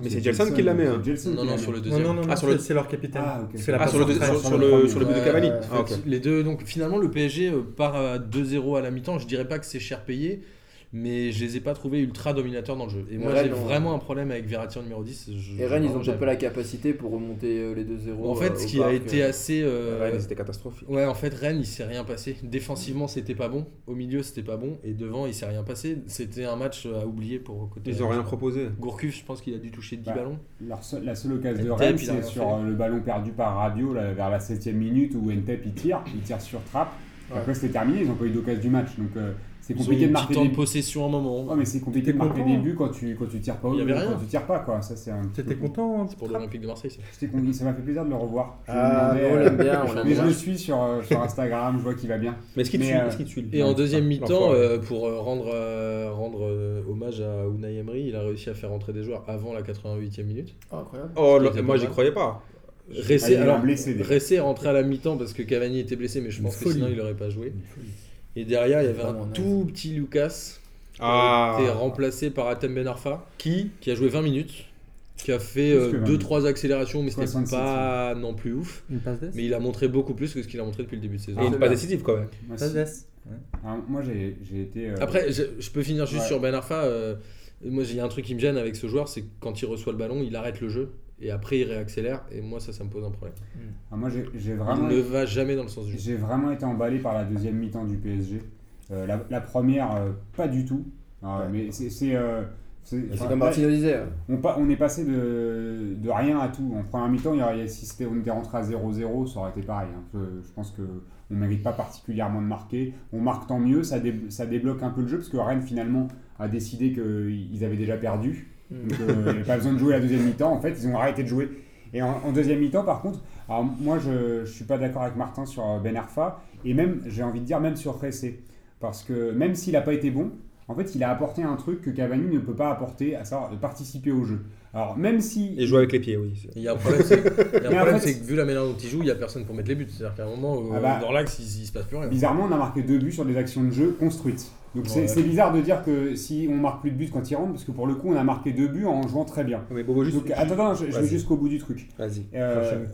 Mais c'est Gelson qui l'a mis, hein. Gelson Non, non, sur le deuxième. non, non, Ah, sur c'est le- c'est leur capitaine. Ah, ok. Il fait la Ah, sur le, deux- sur, le sur le but de Ouais, Cavani. ouais, Ah, Les deux, donc finalement, le PSG euh, part à 2-0 à la mi-temps. Je dirais pas que c'est cher payé, mais je les ai pas trouvés ultra dominateurs dans le jeu. Et moi, Rennes, j'ai vraiment un problème avec Verratti en numéro 10. Je- Et Rennes, ils ont peut-être pas la capacité pour remonter euh, les 2-0. En euh, fait, au ce qui a été euh. assez. euh, Rennes, c'était catastrophique. Ouais, en fait, Rennes, il s'est rien passé. Défensivement, c'était pas bon. Au milieu, c'était pas bon. Et devant, il s'est rien passé. C'était un match à oublier pour côté. Ils ont rien proposé. Gourcuff, je pense qu'il a dû toucher 10 Ouais. ballons. La seule occasion de Rennes, c'est sur fait. euh, le ballon perdu par Radio là, vers la 7ème minute où Entep il tire, il tire sur trappe. Ouais. Après c'était terminé, ils n'ont pas eu d'occasion du match. Donc euh, c'est Ils ont eu compliqué de marquer temps des de possession à un moment. Ouais, mais c'est compliqué de marquer content, des buts quand tu, quand tu tires pas Il y avait rien. quand tu tires pas quoi. Ça c'est un petit T'étais peu- content hein, C'est pour l'Olympique de Marseille, ça. Ça m'a fait plaisir de le revoir. Je me Ah, demandais, nous, on euh, l'aime (laughs) bien, Mais je le suis sur, euh, sur Instagram, je vois qu'il va bien. Mais est-ce qu'il suit euh, Et Non, en deuxième mi-temps, euh, pour rendre, euh, rendre euh, hommage à Unai Emery, il a réussi à faire rentrer des joueurs avant la 88e minute. Incroyable. Oh, moi j'y croyais pas. Ah, Ressé, alors, blessé. Ressé est rentré à la mi-temps parce que Cavani était blessé, mais je pense que sinon il n'aurait pas joué. Et derrière, il y avait un tout petit Lucas qui Ah. a été remplacé par Atem Ben Arfa, qui, qui a joué 20 minutes, qui a fait Plus que 20 2-3 accélérations, mais c'était 67, pas non plus ouf. Une passe d'ess? Mais il a montré beaucoup plus que ce qu'il a montré depuis le début de saison. Et pas bien. décisive quand même. D'ess? Alors, moi, j'ai été. euh, Après, je, je peux finir juste Ouais. sur Ben Arfa. euh, moi, il y a un truc qui me gêne avec ce joueur, c'est que quand il reçoit le ballon, il arrête le jeu et après il réaccélère. Et moi, ça, ça me pose un problème. ah, moi, j'ai Il vraiment. ne va jamais dans le sens du jeu. J'ai vraiment été emballé par la deuxième mi-temps du PSG. Euh, la, la première, euh, pas du tout. Alors, Ouais. Mais c'est. c'est, euh, comme Martino disait. on, pa- on est passé de, de rien à tout. En première mi-temps, il y aurait- si c'était, on était rentré à 0-0, ça aurait été pareil. hein. Je, je pense qu'on ne mérite pas particulièrement de marquer. On marque tant mieux, ça, dé- ça débloque un peu le jeu, parce que Rennes, finalement, a décidé qu'ils avaient déjà perdu. Donc, (laughs) euh, il n'y avait pas besoin de jouer la deuxième mi-temps. En fait, ils ont arrêté de jouer. Et en, en deuxième mi-temps, par contre, alors moi, je ne suis pas d'accord avec Martin sur euh, Ben Arfa. Et même, j'ai envie de dire, même sur Ressé. Parce que même s'il n'a pas été bon, en fait, il a apporté un truc que Cavani ne peut pas apporter, à savoir de participer au jeu. Alors, même si. Et jouer avec les pieds, oui. Il y a un problème, c'est il y a un (laughs) Mais en problème, fait, c'est que vu la manière dont il joue, il n'y a personne pour mettre les buts. C'est-à-dire qu'à un moment, Ah bah, dans l'axe, il, il se passe plus rien. Bizarrement, on a marqué deux buts sur des actions de jeu construites. Donc c'est Ouais. c'est bizarre de dire que si on marque plus de buts quand il rentre, parce que pour le coup, on a marqué deux buts en jouant très bien. Mais Bobo, juste. Donc attends, attends, je, je vais jusqu'au bout du truc. Vas-y. Euh,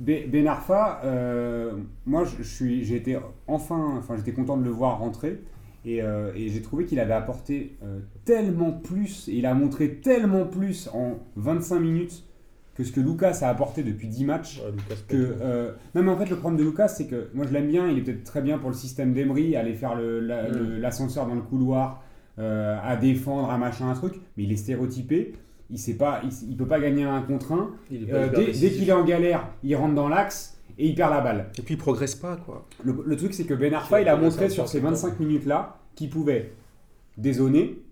Ben Arfa, euh, moi j'ai été enfin, enfin j'étais content de le voir rentrer et, euh, et j'ai trouvé qu'il avait apporté euh, tellement plus et il a montré tellement plus en 25 minutes que ce que Lucas a apporté depuis 10 matchs. Ouais, Lucas, Que, euh, non mais en fait le problème de Lucas c'est que moi je l'aime bien, il est peut-être très bien pour le système d'Emery, aller faire la- Mm. l'ascenseur dans le couloir, euh, à défendre, à machin, un truc, mais il est stéréotypé, il sait pas, il, il peut pas gagner un contre un, Euh, dès, qu'il est en galère, il rentre dans l'axe et il perd la balle. Et puis il progresse pas, quoi. Le, le truc, c'est que Ben Arfa, il a montré sur ces ça, 25 minutes-là qu'il pouvait dézoner,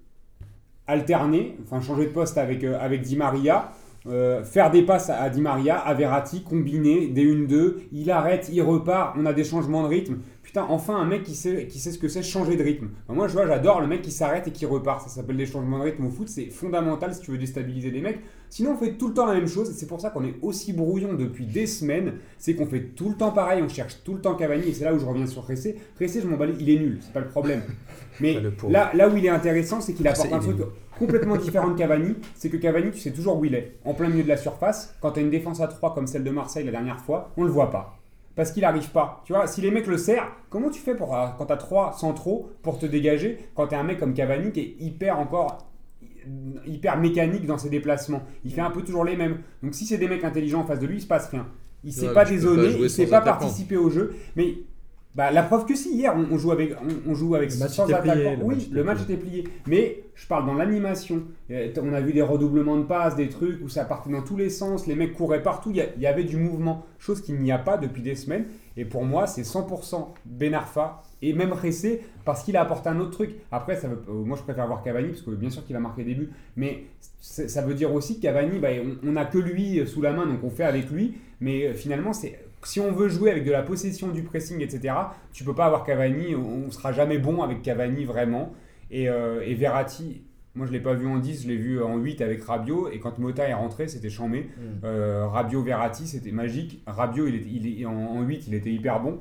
alterner, enfin changer de poste avec, euh, avec Di Maria, euh, faire des passes à, Di Maria, à Verratti, combiner des 1-2, il arrête, il repart, on a des changements de rythme. Putain, enfin un mec qui sait, qui sait ce que c'est changer de rythme. Enfin, moi, je vois, j'adore le mec qui s'arrête et qui repart. Ça s'appelle des changements de rythme au foot, c'est fondamental si tu veux déstabiliser des mecs. Sinon, on fait tout le temps la même chose et c'est pour ça qu'on est aussi brouillon depuis des semaines. C'est qu'on fait tout le temps pareil, on cherche tout le temps Cavani et c'est là où je reviens sur Ressé. Ressé, je m'en bats il est nul, c'est pas le problème. (laughs) Mais là, là où il est intéressant, c'est qu'il apporte un truc complètement différent de Cavani. C'est que Cavani, tu sais toujours où il est. En plein milieu de la surface, quand tu as une défense à 3 comme celle de Marseille la dernière fois, on le voit pas. Parce qu'il n'arrive pas. Tu vois, si les mecs le serrent, comment tu fais pour, euh, quand tu as 3 centraux pour te dégager quand tu as un mec comme Cavani qui est hyper encore hyper mécanique dans ses déplacements? Il fait un peu toujours les mêmes. Donc si c'est des mecs intelligents en face de lui, il se passe rien. Il sait Ouais, pas dézoner, il sait sans pas participer au jeu. Mais bah, la preuve que si, hier, on, on joue avec, on, on joue avec Le match sans plié, attaquant. le oui, match le match était plié. Mais je parle dans l'animation. Euh, On a vu des redoublements de passes, des trucs où ça partait dans tous les sens, les mecs couraient partout, il y, avait du mouvement, chose qu'il n'y a pas depuis des semaines. Et pour moi, c'est 100% Ben Arfa et même Ressé parce qu'il a apporté un autre truc. Après, ça veut, euh, moi je préfère voir Cavani parce que bien sûr qu'il a marqué des buts, mais ça veut dire aussi que Cavani, bah, on n'a que lui sous la main, donc on fait avec lui. Mais euh, finalement, c'est si on veut jouer avec de la possession, du pressing, etc., tu peux pas avoir Cavani, on ne sera jamais bon avec Cavani vraiment. Et, euh, et Verratti, moi je l'ai pas vu en 10, je l'ai vu en 8 avec Rabiot, et quand Mota est rentré, c'était chambé. Mm. Euh, Rabiot, Verratti, c'était magique. Rabiot, il est, en, en 8, il était hyper bon.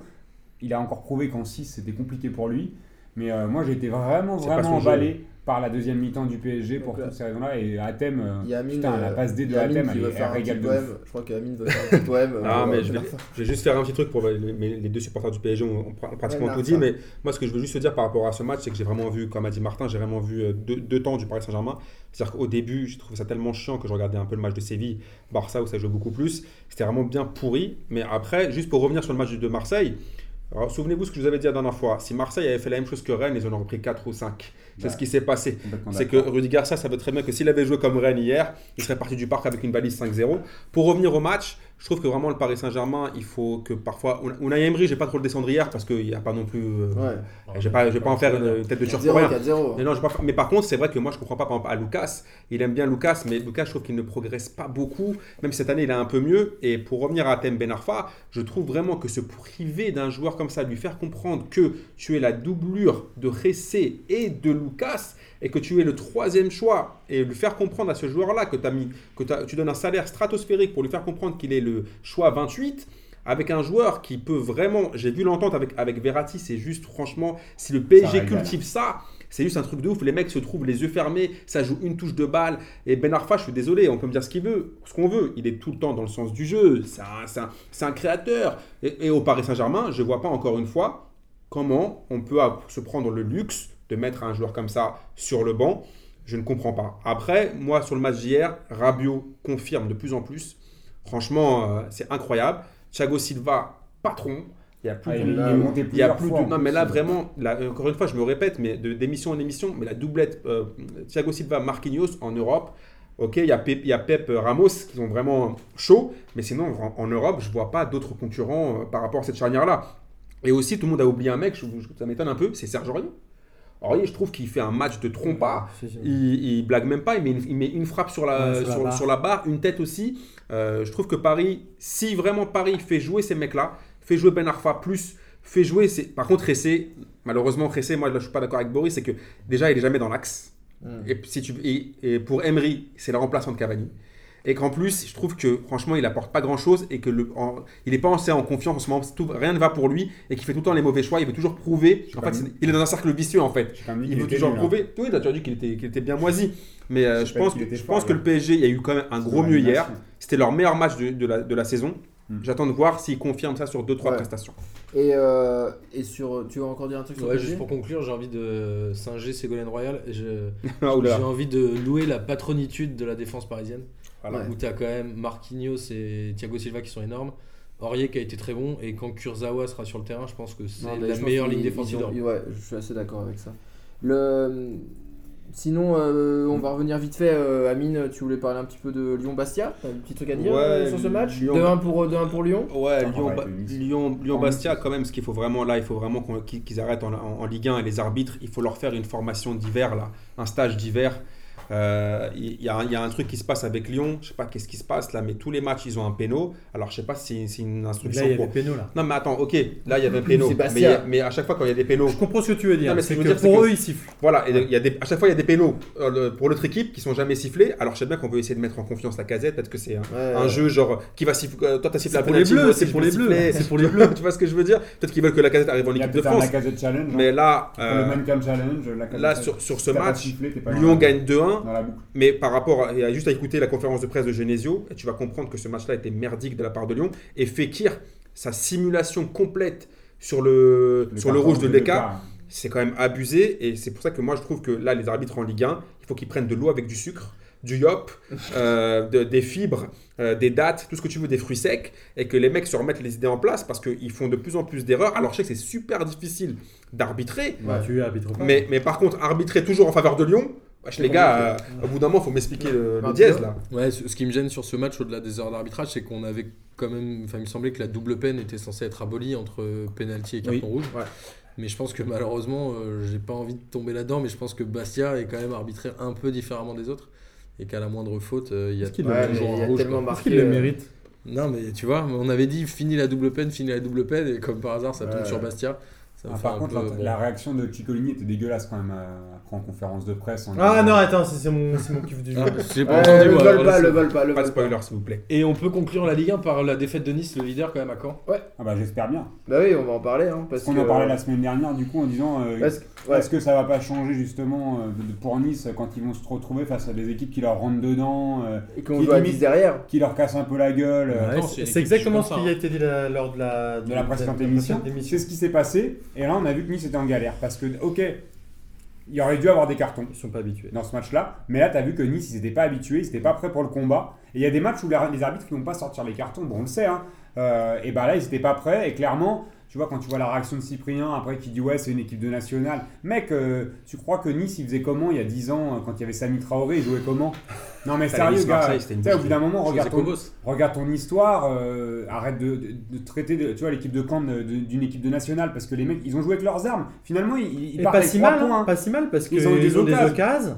Il a encore prouvé qu'en 6, c'était compliqué pour lui. Mais euh, moi, j'ai été vraiment, vraiment emballé par la deuxième mi-temps du PSG pour Donc, toutes ces raisons-là. Et Athème, euh, Il y a Amine, putain, la euh, passe D de y a Amine Athème, qui elle, veut elle régale de ouf. Je crois qu'Amine veut faire un petit poème. (laughs) Ah, euh, mais je vais, faire (laughs) ça. je vais juste faire un petit truc pour les, les- deux supporters du PSG, on, on a pratiquement Ouais, tout dit, mais moi ce que je veux juste te dire par rapport à ce match, c'est que j'ai vraiment vu, comme a dit Martin, j'ai vraiment vu euh, deux, deux temps du Paris Saint-Germain. C'est-à-dire qu'au début, j'ai trouvé ça tellement chiant que je regardais un peu le match de Séville, Barça où ça joue beaucoup plus. C'était vraiment bien pourri, mais après, juste pour revenir sur le match de Marseille, alors, souvenez-vous ce que je vous avais dit la dernière fois. Si Marseille avait fait la même chose que Rennes, ils en auraient pris 4 ou 5. C'est Bah, ce qui s'est passé. Complètement C'est que. Rudy Garcia savait très bien que s'il avait joué comme Rennes hier, il serait parti du parc avec une balise 5-0. Pour revenir au match, je trouve que vraiment le Paris Saint-Germain, il faut que parfois. Unai Emery, j'ai pas trop le descendre hier parce qu'il n'y a pas non plus. euh, Ouais. Je vais pas, pas en faire une tête de turc pour 4-0, rien. 4-0. Mais, non, pas- mais par contre, c'est vrai que moi, je comprends pas par exemple, à Lucas. Il aime bien Lucas, mais Lucas, je trouve qu'il ne progresse pas beaucoup. Même cette année, il est un peu mieux. Et pour revenir à Thème Ben Arfa, je trouve vraiment que se priver d'un joueur comme ça, lui faire comprendre que tu es la doublure de Ressé et de Lucas, et que tu es le troisième choix, et lui faire comprendre à ce joueur-là que, t'as mis, que t'as- tu donnes un salaire stratosphérique pour lui faire comprendre qu'il est le choix 28 avec un joueur qui peut vraiment, j'ai vu l'entente avec, avec Verratti, c'est juste franchement, si le PSG cultive ça, c'est juste un truc de ouf. Les mecs se trouvent les yeux fermés, ça joue une touche de balle. Et Ben Arfa, je suis désolé, on peut me dire ce qu'il veut, ce qu'on veut. Il est tout le temps dans le sens du jeu. C'est un, c'est un- un créateur. Et, et au Paris Saint-Germain, je vois pas encore une fois comment on peut se prendre le luxe de mettre un joueur comme ça sur le banc Je ne comprends pas. Après, moi, sur le match d'hier, Rabiot confirme de plus en plus. Franchement, euh, c'est incroyable. Thiago Silva, patron. Il y a plus Ah, de- il, il là, il y a plus fois. de... Non, mais là, vraiment, là, encore une fois, je me répète, mais d'émission en émission, mais la doublette euh, Thiago Silva, Marquinhos en Europe, ok, il y, a Pep, il y a Pep euh, Ramos qui sont vraiment chauds, mais sinon, en, en Europe, je vois pas d'autres concurrents euh, par rapport à cette charnière-là. Et aussi, tout le monde a oublié un mec, je- je- ça m'étonne un peu, c'est Serge Aurier. Aurier, je trouve qu'il fait un match de trompa. Il, il blague même pas, il met une, il met une frappe sur la, Ouais, sur la sur, barre. sur la barre, une tête aussi. Euh, je trouve que Paris, si vraiment Paris fait jouer ces mecs-là, fait jouer Ben Arfa plus, fait jouer. ces- Par contre, Ressé, malheureusement, Ressé, moi là, je suis pas d'accord avec Boris, c'est que déjà il est jamais dans l'axe. Mm. Et, si tu, et, et pour Emery, c'est le remplaçant de Cavani. Et qu'en plus, je trouve que franchement, il apporte pas grand chose et que le, en- il est pas assez en confiance en ce moment. Tout- rien ne va pour lui et qu'il fait tout le temps les mauvais choix. Il veut toujours prouver. En fait, il est dans un cercle vicieux en fait. Même dit Il veut toujours nul, hein. prouver. Oui, tu as dit qu'il était, qu'il était bien moisi. Mais euh, je pense, que, je fort, pense que là. le PSG, il y a eu quand même un gros mieux hier. C'était leur meilleur match de, de la, de la saison. Hmm. J'attends de voir s'ils confirment ça sur 2-3 Ouais. prestations. Et, euh, et sur. Tu veux encore dire un truc sur Ouais, juste pour conclure, j'ai envie de singer Ségolène Royal. (laughs) J'ai envie de louer la patronitude de la défense parisienne. Voilà. Où tu as quand même Marquinhos et Thiago Silva qui sont énormes. Aurier qui a été très bon. Et quand Kurzawa sera sur le terrain, je pense que c'est la meilleure ligne défensive. Ouais, je suis assez d'accord avec ça. Le... Sinon, euh, on va revenir vite fait. euh, Amine, tu voulais parler un petit peu de Lyon-Bastia un petit truc à dire Ouais, euh, sur ce match Lyon- 2-1 pour, 2-1 pour Lyon Ouais, Ah, Lyon. Lyon, Lyon quand même, ce qu'il faut vraiment là, il faut vraiment qu'ils arrêtent en, en- en Ligue 1 et les arbitres, il faut leur faire une formation d'hiver, là, un stage d'hiver. Euh, Il y, a un- il y a un truc qui se passe avec Lyon, je sais pas qu'est-ce qui se passe là, mais tous les matchs ils ont un péno. Alors je sais pas si c'est une instruction Là, il y a pour. des pénaux là. Non, mais attends, ok, là il y avait un péno. Mais, a- mais à chaque fois quand il y a des pénos, Je comprends ce que tu veux dire. Non, mais ce c'est que que je veux dire, c'est pour que- eux, ils sifflent. Voilà, et il y a des, à chaque fois il y a des pénaux euh, pour l'autre équipe qui sont jamais sifflés. Alors je sais bien qu'on veut essayer de mettre en confiance la casette, peut-être que c'est un, Ouais, un ouais. jeu genre qui va siffler. euh, toi t'as sifflé la pour les bleus, c'est pour les bleus, c'est pour les bleus. tu vois ce que je veux dire? Peut-être qu'ils veulent que la casette arrive en Il y a équipe de France. Mais là, là sur, sur ce match, Lyon gagne 2-1. Dans la boucle. Mais par rapport à, juste à écouter la conférence de presse de Genesio, et tu vas comprendre que ce match-là était merdique de la part de Lyon. Et Fekir, sa simulation complète sur le, sur le rouge de l'écart, c'est quand même abusé. Et c'est pour ça que moi, je trouve que là, les arbitres en Ligue 1, il faut qu'ils prennent de l'eau avec du sucre, du yop, (laughs) euh, de- des fibres, euh, des dates, tout ce que tu veux, des fruits secs, et que les mecs se remettent les idées en place parce qu'ils font de plus en plus d'erreurs. Alors, je sais que c'est super difficile d'arbitrer, Bah, mais, mais par contre, arbitrer toujours en faveur de Lyon, les gars, euh, au bout d'un moment, il faut m'expliquer le, le Ah, dièse là. Ouais, ce ce qui me gêne sur ce match, au-delà des heures d'arbitrage, c'est qu'on avait quand même. Enfin, il me semblait que la double peine était censée être abolie entre penalty et carton Oui. rouge. Ouais. Mais je pense que malheureusement, euh, j'ai pas envie de tomber là-dedans, mais je pense que Bastia est quand même arbitré un peu différemment des autres. Et qu'à la moindre faute, euh, il y a Est-ce qu'il le Ouais, mérite mais il y a rouge, tellement quoi. Est-ce qu'il le euh, mérite Non, mais tu vois, on avait dit fini la double peine, fini la double peine, et comme par hasard, ça tombe Ouais. sur Bastia. Ça Ah, par contre, peu, la, bon. la réaction de Ciccolini était dégueulasse quand même euh, après en conférence de presse. en Ah non, attends, c'est mon, c'est mon kiff du jour. Ah, j'ai pas Ouais, entendu, le moi, vol pas, le vol pas, le Pas de spoiler, s'il vous plaît. Et on peut conclure la Ligue 1 par la défaite de Nice, le leader quand même à Caen. Ah bah j'espère bien. Bah oui, on va en parler. Hein, parce qu'on en parlait la semaine dernière du coup en disant euh, parce que- ouais. est-ce que ça va pas changer justement euh, pour Nice quand ils vont se retrouver face à des équipes qui leur rentrent dedans, euh, Et qu'on qui joue à 10 derrière. qui leur cassent un peu la gueule euh, Ouais, c'est exactement ce qui a été dit lors de la, de la précédente émission. C'est ce qui s'est passé et là on a vu que Nice était en galère parce que ok il aurait dû avoir des cartons Ils sont pas habitués. dans ce match-là. Mais là, tu as vu que Nice, ils n'étaient pas habitués, ils n'étaient pas prêts pour le combat. Et il y a des matchs où les, arbitres ne vont pas sortir les cartons, bon, on le sait. Hein. Euh, et bah là, ils n'étaient pas prêts. Et clairement, tu vois, quand tu vois la réaction de Cyprien, après qui dit ouais, c'est une équipe de nationale. Mec, euh, tu crois que Nice, il faisait comment il y a 10 ans, euh, quand il y avait Sami Traoré, il jouait comment (laughs) Non, mais sérieux, Nice, gars. Marseille, c'était une Tu sais, au bout d'un moment, regarde ton, Cobos. regarde ton histoire, euh, arrête de, de- de traiter de- tu vois, l'équipe de camp de- de- d'une équipe de nationale parce que les mecs, ils ont joué avec leurs armes. Finalement, ils, ils partent pas avec si mal, hein, points. pas si mal parce Ils qu'ils ont eu des ont des occasions.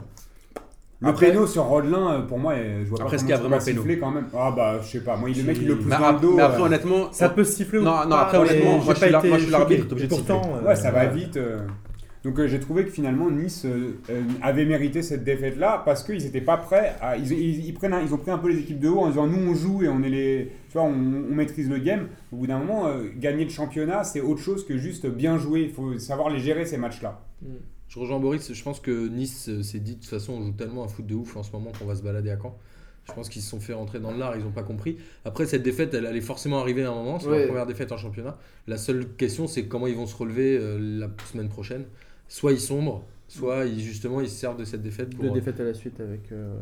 Le Après- péno sur Rodelin, euh, pour moi, euh, je vois Après, pas comment qu'il y a vraiment siffler quand même. Ah bah, je sais pas. Moi, le mec, il le pousse Mais, dans le dos. mais après, euh, honnêtement, Ça peut siffler ou Non, pas. non, après, honnêtement, moi, je pas suis l'arbitre, obligé de siffler. pourtant, euh, Ouais, ça va ouais. vite. Donc euh, j'ai trouvé que finalement Nice euh, euh, avait mérité cette défaite-là parce qu'ils n'étaient pas prêts. À, ils, ils- ils prennent un- ils ont pris un peu les équipes de haut en disant nous on joue et on est les, tu vois, on, on maîtrise le game. Au bout d'un moment, euh, gagner le championnat c'est autre chose que juste bien jouer. Il faut savoir les gérer ces matchs-là. Je rejoins Boris, je pense que Nice euh, s'est dit de toute façon on joue tellement un foot de ouf en ce moment qu'on va se balader à Caen. Je pense qu'ils se sont fait rentrer dans l'art, ils n'ont pas compris. Après, cette défaite, elle allait forcément arriver à un moment. C'est Ouais. la première défaite en championnat. La seule question, c'est comment ils vont se relever euh, la semaine prochaine. Soit ils sombrent, soit ils, justement ils se servent de cette défaite pour. Deux défaites à la suite avec euh,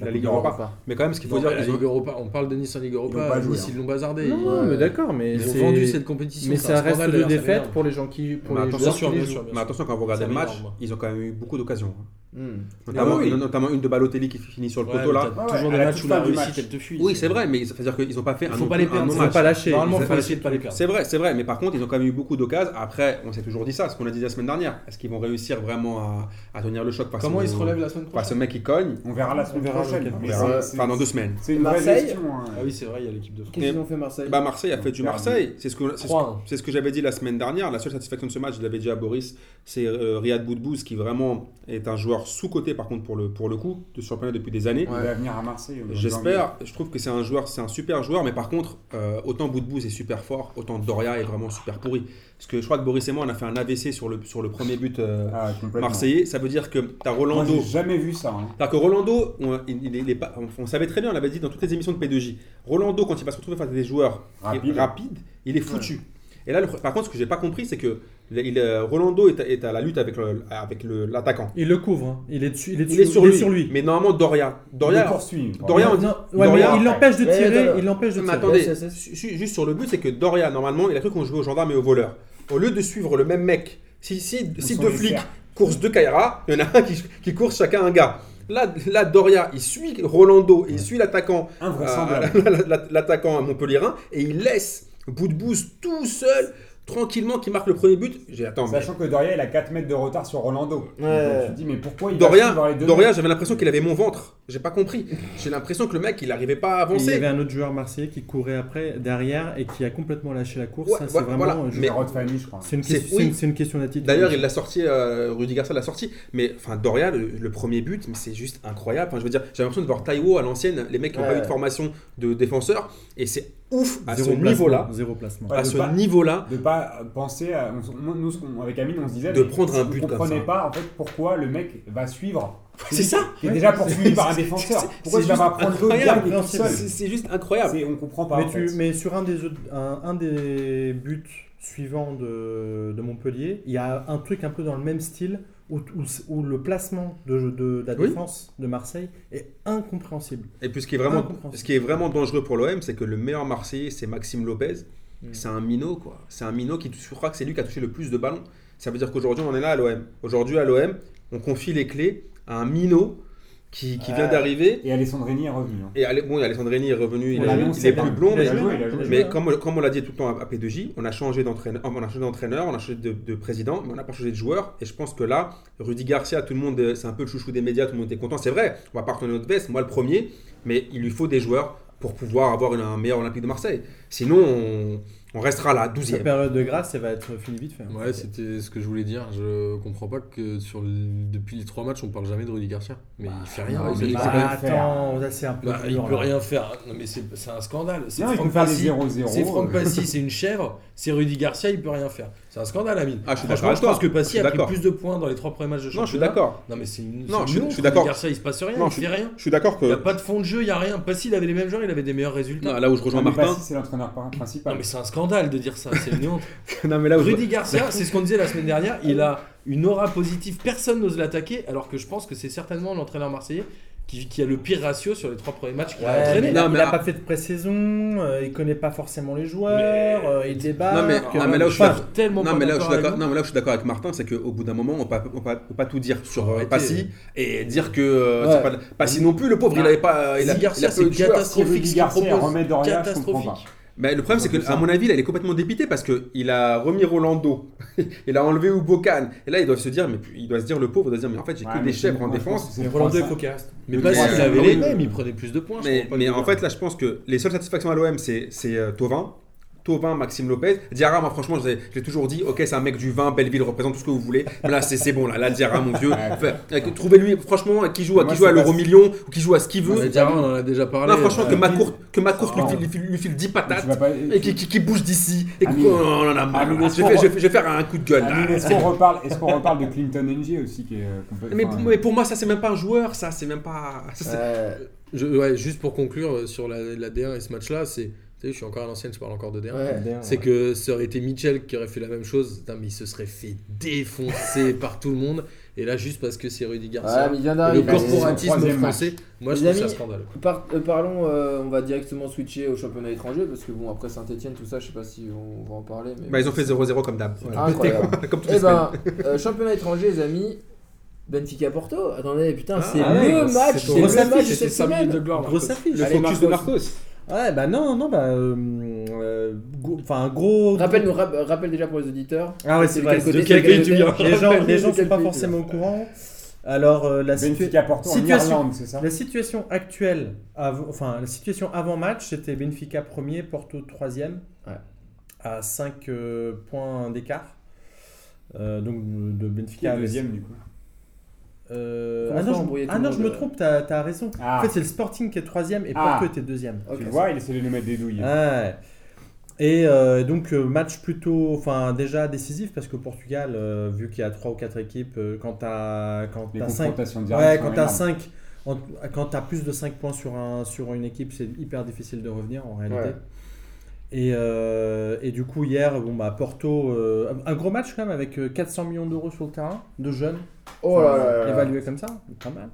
La Ligue Europa. Mais quand même, ce qu'il faut Non, dire, la ils ont- Ligue Europa, on parle de Nice en Ligue Europa. joué, nice, hein. ils l'ont bazardé. Non, ils, mais d'accord, mais ils ont vendu cette compétition. Mais c'est ça un reste défaites m'énerve. pour les gens qui, pour Mais les attention, joueurs qui les jouent. Mais attention, quand vous regardez le match, ils ont quand même eu beaucoup d'occasions. Hmm. Notamment, oui, oui. notamment une de Balotelli qui finit sur le Ouais, poteau là. Ouais, toujours à des la matchs où la fin du réussite match. elle te fuit. Oui, c'est vrai, mais ça veut dire qu'ils n'ont pas fait un Il faut non pas les perdre, un Ils non match. pas lâché. Normalement, Ils il faut pas essayer de pas les perdre. C'est vrai, c'est vrai, mais par contre, ils ont quand même eu beaucoup d'occasions. Après, on s'est toujours dit ça, ce qu'on a dit la semaine dernière. Est-ce qu'ils vont réussir vraiment à, à tenir le choc Comment ils se relèvent la semaine prochaine mec qui cogne On verra la semaine prochaine. Enfin, dans deux semaines. C'est une vraie Marseille hein. Ah oui, c'est vrai, il y a l'équipe de France. Qu'est-ce qu'ils ont fait Marseille Bah, Marseille a fait du. Marseille. C'est ce que c'est ce, 3-1. c'est ce que j'avais dit la semaine dernière. La seule satisfaction de ce match, je l'avais dit à Boris, c'est euh, Riyad Boudbouz qui vraiment est un joueur sous-coté par contre pour le, pour le coup de championnat depuis des années. Il va venir à Marseille. J'espère, je trouve que c'est un joueur, c'est un super joueur, mais par contre, euh, autant Boudbouz est super fort, autant Doria est vraiment super pourri. Parce que je crois que Boris et moi, on a fait un AVC sur le, sur le premier but euh, Ah, marseillais. Ça veut dire que tu as Rolando. jamais vu ça. hein. C'est-à-dire que Rolando, on, il- est pas- on, on savait très bien, on l'avait dit dans toutes les émissions de P2J. Rolando, quand il va se retrouver face à des joueurs Rapide. rapides, il est foutu. Et là, le- par contre, ce que j'ai pas compris, c'est que il- il- Rolando est à, est à la lutte avec le- avec le- l'attaquant. Il le couvre. hein. Il est dessus. Il est, Il est dessus- sur il lui. sur lui. Mais normalement, Doria. Doria, Il le poursuit. Doria, on dit- Non, ouais, Doria- mais il l'empêche de Mais tirer. Il l'empêche de Mais tirer. attendez, Ouais, c'est- ju- ju- juste sur le but, c'est que Doria, normalement, il a cru qu'on jouait aux gendarmes et aux voleurs. Au lieu de suivre le même mec, si, si, si sont deux flics coursent deux Kaira, il y en a un qui, qui court chacun un gars. Là, là, Doria, il suit Rolando, il suit l'attaquant, Invraisemblable. euh, (laughs) la- la- l'attaquant à Montpellierin, et il laisse bout de bouse tout seul, tranquillement, qui marque le premier but. J'ai attends, mais Sachant que Doria, il a 4 mètres de retard sur Rolando. Ouais. Donc, tu te dis, mais pourquoi il va Doria, suivre les deux Doria, j'avais l'impression qu'il avait mon ventre. J'ai pas compris. J'ai l'impression que le mec, il n'arrivait pas à Et Il y avancer. avait un autre joueur marseillais qui courait après, derrière, et qui a complètement lâché la course. Ouais, ça, c'est ouais, vraiment. voilà. je- Mais- C'est Rod Fanny, je crois. C'est une, question- oui. c'est une- c'est une question d'attitude. D'ailleurs, il l'a sorti, euh, Rudy Garcia l'a sorti. Mais enfin, Doria, le, le premier but, mais c'est juste incroyable. Enfin, je veux dire, j'ai l'impression de voir Taiwo à l'ancienne, les mecs qui n'ont pas eu de formation de défenseur, et c'est ouf à Zéro ce niveau-là. Zéro placement. À de ce pas- niveau-là, de pas penser à. on- nous, avec Amine, on se disait. De prendre un on but comme comprenait ça. pas, en fait, pourquoi le mec va suivre. c'est ça. Qui est Ouais. déjà poursuivi par un défenseur. c'est- Pourquoi pas prendre l'autre c'est- juste incroyable. On comprend pas. Mais, en tu- fait. mais sur un des, autres- un, un des buts suivants de, de Montpellier, il y a un truc un peu dans le même style où, où- où le placement de, de- de la Oui. défense de Marseille est incompréhensible. Et puis ce qui est vraiment, Incompréhensible. ce qui est vraiment dangereux pour l'OM, c'est que le meilleur Marseillais, c'est Maxime Lopez. C'est un minot, quoi. C'est un minot qui, je crois que c'est lui qui a touché le plus de ballons. Ça veut dire qu'aujourd'hui, on en est là à l'OM. Aujourd'hui, à l'OM, on confie les clés à un minot qui, qui vient d'arriver. Et Alessandrini est revenu. hein. Et Ale- bon, Alessandrini est revenu, il, On est- il est plus blond, a mais, joué, a mais comme, comme on l'a dit tout le temps à, à P2J, on a changé d'entraîneur, on a changé d'entraîneur, on a changé de, de président, mais on n'a pas changé de joueur. Et je pense que là, Rudy Garcia, tout le monde, euh, c'est un peu le chouchou des médias, tout le monde était content. C'est vrai, on va pas retourner notre veste, moi le premier, mais il lui faut des joueurs pour pouvoir avoir une- un meilleur Olympique de Marseille. Sinon, on, on restera là, Sa 12e. période de grâce, elle va être finie vite fait. hein. Ouais, c'était ce que je voulais dire. Je comprends pas que sur le- depuis les trois matchs, on parle jamais de Rudy Garcia. Mais il fait rien. non, il, bah, Bah, attends, là c'est un peu bah, il peut là. rien faire. Non, mais c'est un scandale. C'est Non, il peut Franck faire des Passy. 0-0. C'est Franck euh, Passy, c'est une chèvre. (laughs) C'est Rudy Garcia, il peut rien faire. C'est un scandale, Amine. Ah, je suis Franchement, d'accord je pense que Passy a pris plus de points dans les trois premiers matchs de championnat. Non, je suis d'accord. Non, mais c'est une. Non, je suis- d'accord. Rudy Garcia, il se passe rien. Non, il je fait rien. Je suis d'accord Il n'y a que pas de fond de jeu, il n'y a rien. Passy, il avait les mêmes joueurs, il avait des meilleurs résultats. non, là où je rejoins Martin, Passy, c'est l'entraîneur par- Non, principal. mais c'est un scandale de dire ça, c'est une honte. (laughs) non mais là où je- Rudy Garcia, c'est ce qu'on disait la semaine dernière, il a une aura positive, personne n'ose l'attaquer, alors que je pense que c'est certainement l'entraîneur marseillais qui, qui a le pire ratio sur les trois premiers matchs qu'il a Ouais, entraîné. mais là, Non, mais il n'a pas fait de pré-saison, euh, il connaît pas forcément les joueurs, euh, il. Non, mais- euh, non, mais là où je suis tellement Non pas mais, là où je d'accord suis non, mais là où je suis d'accord avec Martin, c'est qu'au bout d'un moment, on ne peut, pas tout dire sur euh. Passy et dire que euh, Ouais. pas Passy non plus, le pauvre, il Ah. avait pas, il a, Rudy il a peu c'est de catastrophique. Ce qu'il propose. Catastrophique. Pas. Mais le problème, c'est que à mon avis, là, il est complètement dépité parce que il a remis Rolando, (laughs) il a enlevé Ubokan, et là, ils doivent se dire, mais il doit se dire le pauvre, il doit se dire, mais en fait, j'ai Ouais, que des chèvres en défense. Mais Rolando, qu'il reste. Mais Le Passy, Garcia, il avait les mêmes, il prenait plus de points. je Mais, pas mais en fait, là, je pense que les seules satisfactions à l'OM, c'est c'est, Thauvin, Maxime Lopez. Diarra, moi, franchement, l'ai toujours dit, ok, c'est un mec du vin, Belleville représente tout ce que vous voulez. Mais là, c'est bon, là, là, Diarra, mon vieux. Euh, Trouvez-lui, franchement, qui joue à, Moi, qui joue à l'euro million ou qui joue à ce qu'il veut. Diarra, on en a déjà parlé. Non, franchement, que ma courte, que ma courte lui, Ah. file, lui, file, lui file 10 Tu patates pas- et qui, qui, qui bouge d'ici. Et Amine. on en a marre. Amine, Je vais, je vais- faire un coup de gueule. Est-ce qu'on reparle, est-ce qu'on reparle de Clinton NG aussi qui est euh, complètement- Mais, pour moi, ça, c'est même pas un joueur, ça, c'est même pas. ça, Euh, Je- ouais, juste pour conclure sur la, la D1 et ce match-là, c'est. Tu sais, je suis encore à l'ancienne, je parle encore de D1. Ouais. C'est que ça aurait été Mitchell qui aurait fait la même chose, Putain, mais il se serait fait défoncer (laughs) par tout le monde. Et là, juste parce que c'est Rudy Ouais, Garcia. mais il vient et le corps- corporatisme match. français, moi je Les trouve ça scandaleux. Par- euh, parlons, euh, on va directement switcher au championnat étranger parce que bon, après Saint-Etienne, tout ça, je sais pas si on va en parler. Mais Bah, ils ont fait 0-0 comme d'hab. Voilà. Incroyable. (laughs) comme toutes les Eh semaines. ben, euh, championnat étranger, les amis. Benfica Porto. Attendez, putain, Ah, c'est ah ouais, le match, c'est le match de cette C'était 5 minutes de semaine. gloire. Grosse Marcos. affiche. Le focus de Marcos. Ouais, bah non, non, bah. euh, euh, Enfin, gros. Rappelle-nous, rap- rappelle déjà pour les auditeurs. Ah ouais, c'est vrai. de quel pays tu viens Les gens, quel sont pas forcément au courant. Alors, euh, la, situa- Benfica Porto en situation- Irlande, c'est ça la situation actuelle, av- enfin, la situation avant match, c'était Benfica premier, Porto troisième, Ouais. à 5 points d'écart. Euh, donc de Qui Benfica. est avait- deuxième du coup Euh, ah non, je, embrouiller ah non, je me euh trompe, t'as as raison. Ah. En fait, c'est le Sporting qui est troisième et Ah. Porto était deuxième. Ok, Tu vois, il essaie de nous mettre des douilles. Ouais. Et euh, donc match plutôt, enfin déjà décisif parce que Portugal, euh, vu qu'il y a trois ou quatre équipes, quand t'as quand Les t'as cinq, confrontations directes. ouais, sont quand t'as énormes. 5 quand t'as plus de 5 points sur un sur une équipe, c'est hyper difficile de revenir en réalité. Ouais. Et, euh, et du coup hier, bon bah Porto, euh, un gros match quand même avec euh, 400 millions d'euros sur le terrain, de jeunes, Oh là là évalués comme ça, pas mal.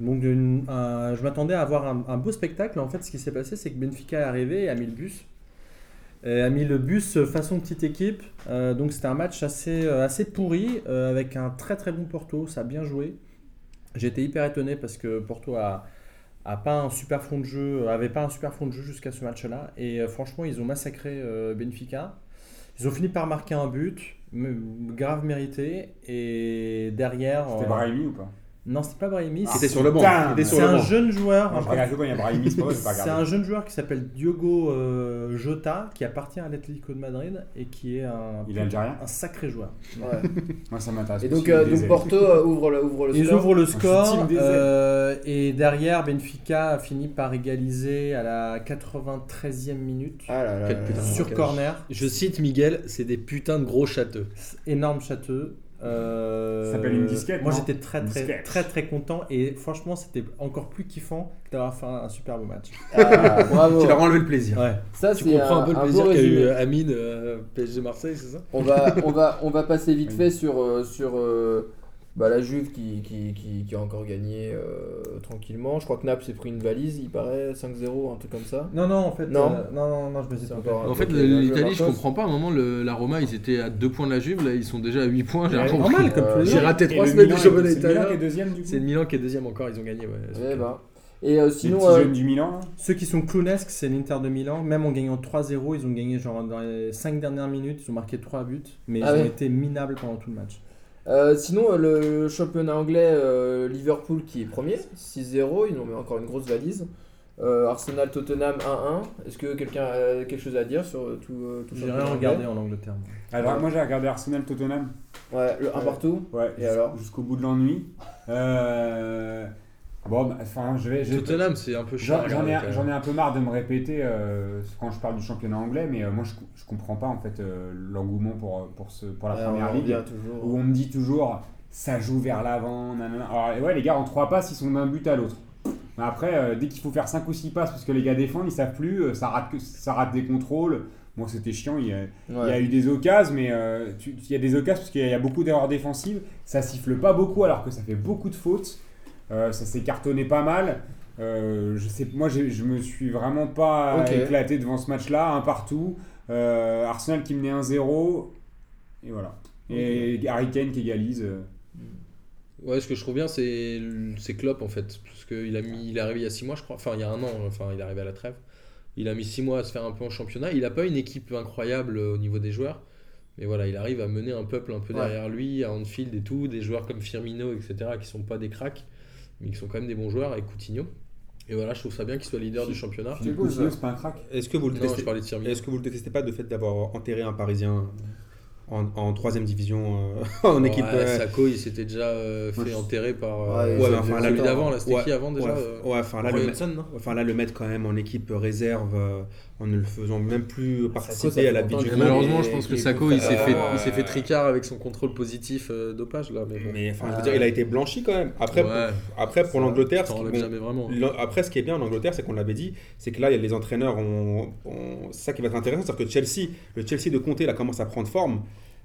Donc une- un- je m'attendais à avoir un, un beau spectacle. En fait, ce qui s'est passé, c'est que Benfica est arrivé et a mis le bus. Et a mis le bus euh, façon petite équipe. Euh, donc c'était un match assez, euh, assez pourri euh, avec un très très bon Porto. Ça a bien joué. Été hyper étonné parce que Porto a, a pas un super fond de jeu, avait pas un super fond de jeu jusqu'à ce match-là. Et euh, franchement, ils ont massacré Benfica. Ils ont fini par marquer un but, grave mérité. Et derrière. C'était euh, Brahimi ou pas? Non, c'était pas Brahimi. Ah, Qui était sur le banc. C'est un banc. jeune joueur. Non, c'est C'est un jeune joueur qui s'appelle Diogo euh, Jota, qui appartient à l'Atlético de Madrid et qui est un, Il est algérien un sacré joueur. Ouais. (laughs) Moi ça m'intéresse. Et donc, euh, donc. Porto euh, ouvre le, ouvre le Ils score. ouvrent le score euh, et derrière Benfica a fini par égaliser à la 93e minute Ah là là sur corner. Je cite Miguel, c'est des putains de gros châteux. Énorme châteux. Euh, Ça s'appelle une disquette, Moi j'étais très très, très très content et franchement c'était encore plus kiffant que d'avoir fait un, un superbe match. Ah, (laughs) bravo. Tu leur as enlevé le plaisir. Ouais. Ça, Tu c'est comprends un, un, peu le un plaisir beau qu'a eu euh, Amine euh, PSG Marseille, c'est ça On va, on, va, on va passer vite fait sur, euh, sur euh, bah, la Juve qui, qui, qui, qui a encore gagné euh, tranquillement. Je crois que Naples s'est pris une valise, il paraît 5-0, un truc comme ça. Non non en fait Non. euh, non, non non je me suis trompé. encore- En fait, joué, l'Italie, je comprends pas. À un moment, le- la Roma, ils étaient à 2 points de la Juve, là, ils sont déjà à 8 points. J'ai Ouais, ans. raté Et 3 le semaines du championnat C'est le Milan qui est italien. C'est le Milan qui est deuxième encore, ils ont gagné. Ouais, Eh ben. Et euh, Les sinon, petits euh, jeunes du Milan là Ceux qui sont clownesques, c'est l'Inter de Milan. Même en gagnant 3-0, ils ont gagné genre dans les 5 dernières minutes, ils ont marqué 3 buts, mais Ah ils ont été minables pendant tout le match. Euh, sinon euh, le championnat anglais, euh, Liverpool qui est premier, 6-0, ils ont mis encore une grosse valise. Euh, Arsenal Tottenham 1-1. Est-ce que quelqu'un a quelque chose à dire sur tout, euh, tout J'ai rien regardé en Angleterre. moi. Alors moi j'ai regardé Arsenal Tottenham. Ouais, le 1 Ouais. partout. Ouais. Et alors Jusqu'au bout de l'ennui. Euh, Bon, enfin je vais. Tottenham, c'est un peu chiant. J'en ai, un peu marre de me répéter euh, quand je parle du championnat anglais, mais euh, moi je, je comprends pas en fait euh, l'engouement pour, pour, ce, pour la Ouais, première on ligue toujours. où on me dit toujours ça joue vers l'avant. nanana. Alors et ouais, les gars en trois passes ils sont d'un but à l'autre. Mais après, euh, dès qu'il faut faire 5 ou 6 passes parce que les gars défendent, ils savent plus, ça rate, que- ça rate des contrôles. Bon, c'était chiant, il y a, il y a Ouais. eu des occasions, mais euh, tu- il y a des occasions parce qu'il y a beaucoup d'erreurs défensives. Ça siffle pas beaucoup alors que ça fait beaucoup de fautes. Euh, ça s'est cartonné pas mal. Euh, je sais, moi, je me suis vraiment pas éclaté devant ce match-là, un partout. Euh, Arsenal qui menait 1-0. Et voilà. Et Harry Kane qui égalise. euh. Ouais, ce que je trouve bien, c'est c'est Klopp en fait. Parce qu'il a mis, il est arrivé il y a 6 mois, je crois. Enfin, il y a un an, enfin, il est arrivé à la trêve. Il a mis 6 mois à se faire un peu en championnat. Il n'a pas une équipe incroyable au niveau des joueurs. Mais voilà, il arrive à mener un peuple un peu Ouais. derrière lui, à Anfield et tout. Des joueurs comme Firmino, etc., qui sont pas des cracks, mais qui sont quand même des bons joueurs, et Coutinho. Et voilà, je trouve ça bien qu'il soit leader du championnat. C'est Philippe cool, Coutinho, ça. c'est pas un crack. Est-ce que vous le Non, détestez je parlais de Firmino. Est-ce que vous le détestez pas de fait d'avoir enterré un Parisien en, en troisième division euh, (laughs) en équipe. Ouais, euh, Sako, il s'était déjà euh, fait enterrer par. Ouais, euh, ouais, ouais, enfin, celui d'avant, là, c'était Ouais, qui avant déjà ouais, enfin là, le, Hodgson, non enfin là, le mettre quand même en équipe réserve euh, en ne le faisant même plus participer à la du malheureusement, je pense que Sako, il s'est fait, euh, il s'est fait tricard avec son contrôle positif euh, dopage là. Mais bon. Mais enfin, je veux dire, il a été blanchi quand même. Après, Ouais. pour, après pour l'Angleterre, après, ce qui est bien en Angleterre, c'est qu'on l'avait dit, c'est que là, il y a les entraîneurs ont, ça qui va être intéressant, c'est que Chelsea, le Chelsea de Conte, là, commence à prendre forme.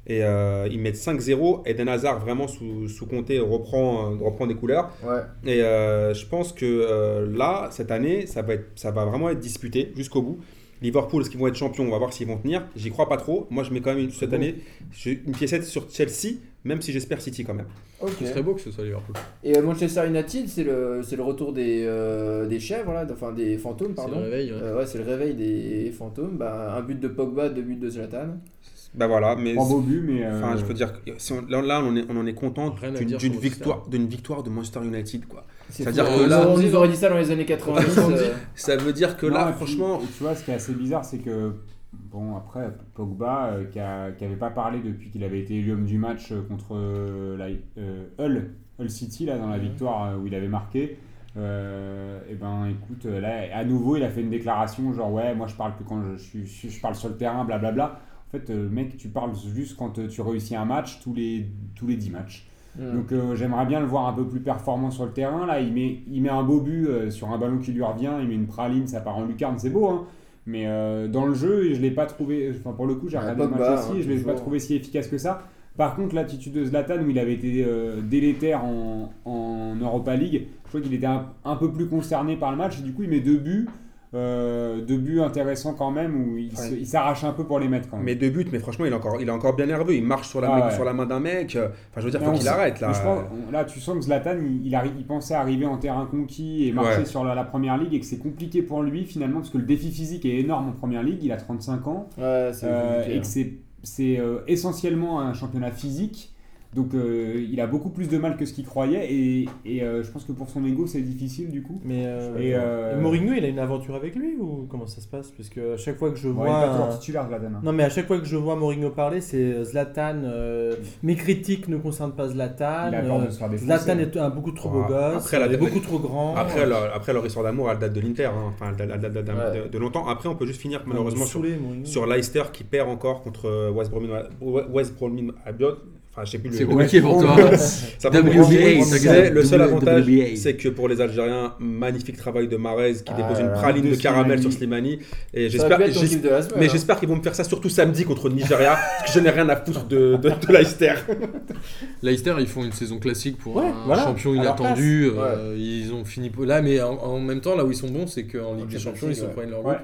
Et euh, ils mettent 5-0. Eden Hazard, vraiment, sous, sous Conte, reprend, euh, reprend des couleurs. Ouais. Et euh, je pense que euh, là, cette année, ça va, être, ça va vraiment être disputé jusqu'au bout. Liverpool, est-ce qu'ils vont être champions? On va voir s'ils vont tenir. J'y crois pas trop. Moi, je mets quand même une- cette Bon. année une piécette sur Chelsea, même si j'espère City quand même. Ok. Ce serait beau que ce soit Liverpool. Et euh, Manchester United, c'est le, c'est le retour des, euh, des chèvres, là, enfin des fantômes, C'est le pardon. réveil. ouais. Euh, ouais, c'est le réveil des fantômes. Bah, un but de Pogba, deux buts de Zlatan. Bah voilà, mais. Trois beaux buts, mais. euh, Enfin, je veux dire, que si on- là, là, on, est, on en est content d'une dire victoire, victoire de Manchester United. Quoi. C'est C'est-à-dire fou. que là- on nous aurait dit ça dans les années (laughs) 90. euh, Ça veut dire que non, là, puis, franchement, Tu vois, ce qui est assez bizarre, c'est que. Bon, après, Pogba, euh, qui n'avait pas parlé depuis qu'il avait été élu homme du match euh, contre euh, la, euh, Hull, Hull City, là, dans la Mhm. victoire euh, où il avait marqué. et ben écoute, euh, là, à nouveau, il a fait une déclaration genre, ouais, moi je parle plus quand je, suis, je, je parle sur le terrain, blablabla. En fait, euh, mec, tu parles juste quand euh, tu réussis un match tous les, tous les 10 matchs. hmm. Donc euh, j'aimerais bien le voir un peu plus performant sur le terrain. Là, il met, il met un beau but euh, sur un ballon qui lui revient, il met une praline, ça part en lucarne, c'est beau. Hein mais euh, dans le jeu, je l'ai pas trouvé. Enfin, pour le coup, j'ai regardé le match aussi, hein, je l'ai pas trouvé si efficace que ça. Par contre, l'attitude de Zlatan, où il avait été euh, délétère en, en Europa League, je crois qu'il était un, un peu plus concerné par le match. Et du coup, il met deux buts. Euh, deux buts intéressants quand même, où il s'arrache un peu pour les mettre quand même. mais deux buts, mais franchement, il est encore, il est encore bien nerveux. Il marche sur la, Ah main, ouais. sur la main d'un mec. Enfin, je veux dire, faut on qu'il arrête là. Je pense- là, tu sens que Zlatan, il, il, arri- il pensait arriver en terrain conquis et marcher Ouais. sur la, la première ligue et que c'est compliqué pour lui finalement parce que le défi physique est énorme en première ligue. Il a 35 ans euh, et hein. que c'est c'est, euh, essentiellement un championnat physique. Donc euh, il a beaucoup plus de mal que ce qu'il croyait et, et, euh, je pense que pour son ego c'est difficile du coup. Mais euh, Et, euh, et Mourinho, il a une aventure avec lui ou comment ça se passe? Parce que à chaque fois que je vois. il est pas un- toujours titulaire Zlatan. hein. Non, mais à chaque fois que je vois Mourinho parler, c'est Zlatan. euh, mes critiques ne concernent pas Zlatan. Il a peur de se faire défoncer. Zlatan est un beaucoup trop beau Ouais. gosse, Après, la- beaucoup trop grand. Après, leur, après, leur histoire d'amour, elle date de l'Inter. hein. Enfin, elle date- de, Ouais. de- de longtemps. Après, on peut juste finir malheureusement sur, sur Leicester qui perd encore contre West Bromwich West Bromwich Albion. Enfin, je sais plus le C'est compliqué pour toi. (laughs) Ça WBA. Le seul avantage, c'est que pour les Algériens, magnifique travail de Marez qui Ah dépose une praline De de caramel sur Slimani. Et j'espère, mais j'espère qu'ils vont me faire ça surtout samedi contre le Nigeria, (laughs) parce que je n'ai rien à foutre de, de, de Leicester. (laughs) Leicester, ils font une saison classique pour Ouais, un voilà, champion inattendu. euh, Ils ont fini là, mais en, en même temps, là où ils sont bons, c'est qu'en Ligue des Champions, ils se ouais. prennent leur Ouais.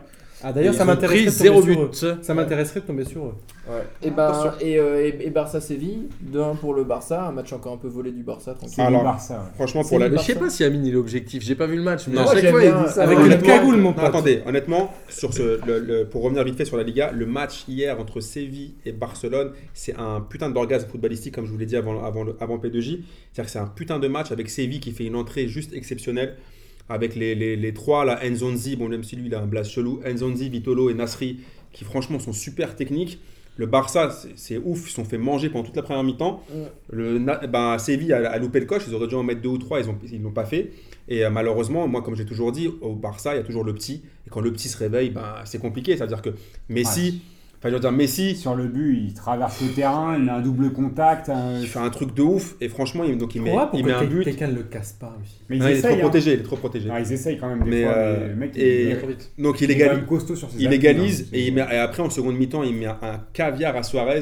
Ah, d'ailleurs, ça m'intéresserait de zéro tomber sur but. eux. Ça m'intéresserait de tomber sur eux. Ouais. Et, ben, et, euh, et, et Barça Séville, 2-1 pour le Barça, un match encore un peu volé du Barça, tranquille. C'est Alors, le Barça. ouais. Franchement, pour la. Mais je sais pas si Amine il est objectif, j'ai pas vu le match, mais Non. chaque fois il bien, dit ça. avec une cagoule, mon Non, pote. attendez, honnêtement, sur ce, le- le- pour revenir vite fait sur la Liga, le match hier entre Séville et Barcelone, c'est un putain d'orgasme footballistique, comme je vous l'ai dit avant, avant, avant P2J. C'est-à-dire que c'est un putain de match avec Séville qui fait une entrée juste exceptionnelle. Avec les, les, les trois, là, Nzonzi, bon, même si lui il a un blast chelou, Nzonzi, Vitolo et Nasri, qui franchement sont super techniques. Le Barça, c'est- ouf, ils se sont fait manger pendant toute la première mi-temps. Le, ben, Séville a, a loupé le coche, ils auraient dû en mettre deux ou trois, ils ne ils l'ont pas fait. Et euh, malheureusement, moi, comme j'ai toujours dit, au Barça, il y a toujours le petit. Et quand le petit se réveille, ben, c'est compliqué. C'est-à-dire que Messi, enfin, je veux dire, Messi, Sur le but, il traverse le terrain, il met un double contact. un- il fait un truc de ouf. Et franchement, il, donc, il met, il met un but. quelqu'un ne le casse pas aussi Mais Non, il est trop hein. protégé, il est trop protégé. Non, ils essayent quand même des Mais, fois. euh, mais le mec, et- il, Trop vite. Donc, il est égalise. costaud sur ses Il égalise hein. et, il met- et après en seconde mi-temps il met un, caviar à Suarez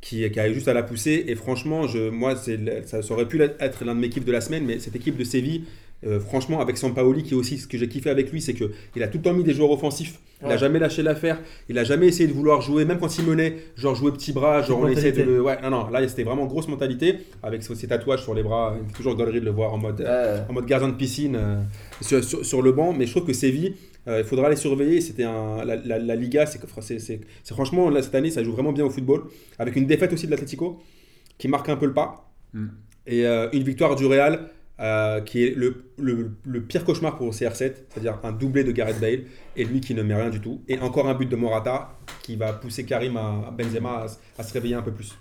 qui, qui arrive juste à la pousser et franchement je, moi ça, ça aurait pu être l'un de mes kiffs de la semaine mais cette équipe de Séville euh, franchement avec Sampaoli qui est aussi ce que j'ai kiffé avec lui c'est que il a tout le temps mis des joueurs offensifs il a Ouais. jamais lâché l'affaire il a jamais essayé de vouloir jouer même quand il menait genre jouer petit bras genre on essayait de le ouais non non là c'était vraiment grosse mentalité avec ses tatouages sur les bras il me fait toujours galerie de le voir en mode euh, en mode gardien de piscine euh, sur, sur- sur le banc. Mais je trouve que Séville, euh, il faudra les surveiller. C'était un, la, la- la Liga, c'est c'est- c'est- c'est franchement, là, cette année, ça joue vraiment bien au football. Avec une défaite aussi de l'Atlético qui marque un peu le pas. Mm. Et euh, une victoire du Real euh, qui est le, le- le pire cauchemar pour CR7, c'est-à-dire un doublé de Gareth Bale, et lui qui ne met rien du tout. Et encore un but de Morata qui va pousser Karim à Benzema à, à se réveiller un peu plus.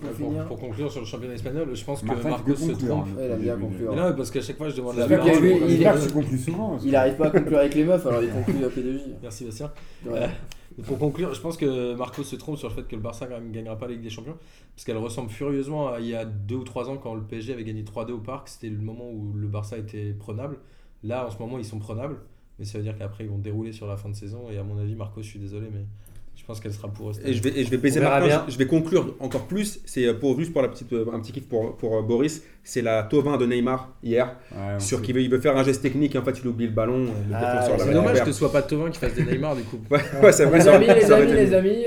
Pour Pour, finir. pour conclure sur le championnat espagnol, je pense que Marcos se conclure, trompe. hein. Ouais, il a bien hein. Non, parce qu'à chaque fois, je demande la oui. il- souvent. Il arrive pas à conclure avec les meufs, alors il conclut à PDJ. Merci Bastien. Pour conclure, je pense que Marcos se trompe sur le fait que le Barça ne gagnera pas la Ligue des Champions, parce qu'elle ressemble furieusement à il y a deux ou trois ans quand le PSG avait gagné 3-2 au Parc. C'était le moment où le Barça était prenable. Là, en ce moment, ils sont prenables, mais ça veut dire qu'après, ils vont dérouler sur la fin de saison. Et à mon avis, Marcos, je suis désolé, mais pense qu'elle sera pour eux. Et je vais, et je vais baiser bien. je, je vais conclure encore plus. C'est euh, pour juste pour la petite, euh, un petit kiff pour, pour euh, Boris. C'est la Tovin de Neymar hier, Ouais, sur qu'il veut, il veut faire un geste technique et en fait il oublie le ballon. Ah, c'est dommage que ce soit pas Tovin qui fasse des Neymar du coup. (laughs) Ouais, ouais, c'est vrai. Les ça amis, les amis, les amis,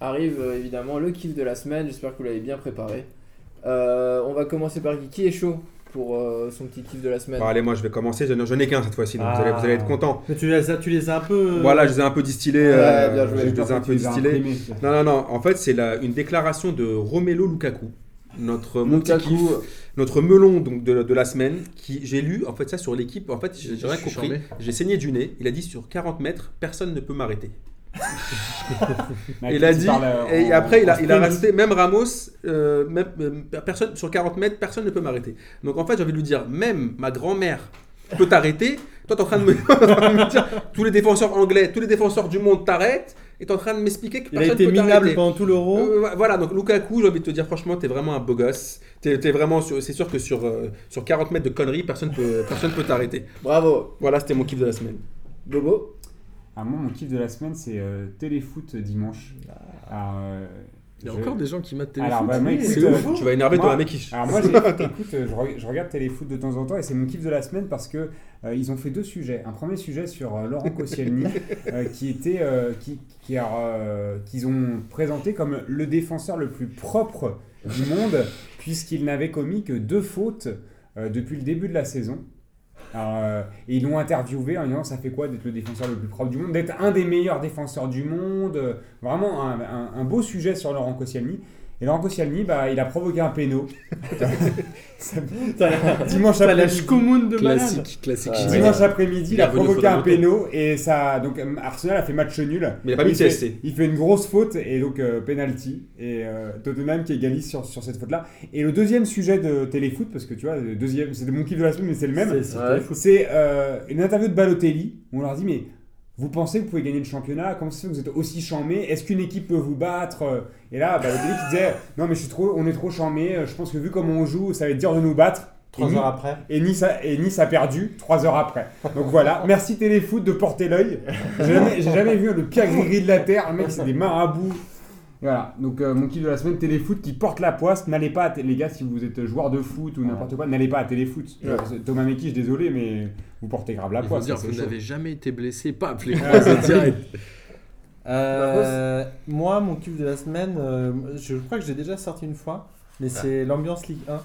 arrive évidemment le kiff de la semaine. J'espère que vous l'avez bien préparé. Euh, on va commencer par qui Qui est chaud pour euh, son petit kiff de la semaine Bon, allez, moi je vais commencer. Je, n'en- je n'ai qu'un cette fois-ci, donc vous, allez, vous allez être contents. Mais tu les as, tu les as un peu. euh, Voilà, je les ai un peu distillés. Ouais, euh, bien joué. je les ai un peu distillés. Non, non, non. En fait, c'est la- une déclaration de Romelo Lukaku, notre mon petit Lukaku, kiff, notre melon donc de, de la semaine, qui j'ai lu en fait ça sur l'équipe. En fait, j'ai rien compris. J'ai saigné du nez. Il a dit sur 40 mètres, personne ne peut m'arrêter. Il a dit, euh, et en- après il a, il a rajouté, même Ramos, euh, même, euh, personne, sur 40 mètres, personne ne peut m'arrêter. Donc en fait, j'ai envie de lui dire, même ma grand-mère peut t'arrêter. Toi, t'es en train de me, (laughs) t'es en train de me dire, tous les défenseurs anglais, tous les défenseurs du monde t'arrêtent, et t'es en train de m'expliquer que Il a personne été peut minable pendant tout l'euro. Euh, voilà, donc Lukaku, j'ai envie de te dire, franchement, t'es vraiment un beau gosse. T'es, t'es vraiment, sur- c'est sûr que sur, euh, sur 40 mètres de conneries, personne peut, personne peut t'arrêter. Bravo. Voilà, c'était mon kiff de la semaine. Bobo Ah, moi, mon kiff de la semaine, c'est euh, téléfoot dimanche. Alors, euh, Il y a je- encore des gens qui matent Alors, téléfoon. bah, mec, écoute, ouf. Tu vas énerver Moi- ton Amekish. Alors moi, (laughs) j'ai- écoute, euh, je, re- je regarde Téléfoot de temps en temps et c'est mon kiff de la semaine parce que euh, ils ont fait deux sujets. Un premier sujet sur euh, Laurent (laughs) Koscielny euh, qui était, euh, qui, qui a, euh, qu'ils ont présenté comme le défenseur le plus propre du monde puisqu'il n'avait commis que deux fautes euh, depuis le début de la saison. Euh, et ils l'ont interviewé en disant ça fait quoi d'être le défenseur le plus propre du monde, d'être un des meilleurs défenseurs du monde. euh, Vraiment un, un- un beau sujet sur Laurent Koscielny. Et Laurent Koscielny, bah, il a provoqué un péno. (laughs) Dimanche après-midi. de. Classique, classique. Il a provoqué un péno et ça donc euh, Arsenal a fait match nul. Mais il a pas mis CSC. il fait une grosse faute et donc euh, penalty et euh, Tottenham qui égalise sur, sur cette faute là. Et le deuxième sujet de téléfoot parce que tu vois le deuxième c'est mon kiff de la semaine mais c'est le même. C'est euh, une interview de Balotelli où on leur dit mais vous pensez que vous pouvez gagner le championnat Comment ça se fait que vous êtes aussi chambé Est-ce qu'une équipe peut vous battre? Et là, Balotelli qui disait non mais je suis trop, on est trop chambé. Je pense que vu comment on joue, ça va être dur de nous battre. Trois Et heures après. et Nice, a, et nice a perdu 3 heures après. Donc voilà, merci Téléfoot de porter l'œil. J'ai jamais, j'ai jamais vu le pire gris de la terre. Le mec, c'est des marabouts. Voilà, donc euh, mon kiff de la semaine, Téléfoot qui porte la poisse. N'allez pas, à les gars, si vous êtes joueur de foot ou n'importe quoi, n'allez pas à Téléfoot. Ouais. Thomas Mekich, désolé, mais vous portez grave la Il poisse. dire, vous n'avez jamais été blessé, pas appelé Ah, croisé direct. Euh, moi, mon kiff de la semaine, euh, je crois que j'ai déjà sorti une fois, mais c'est l'ambiance Ligue 1.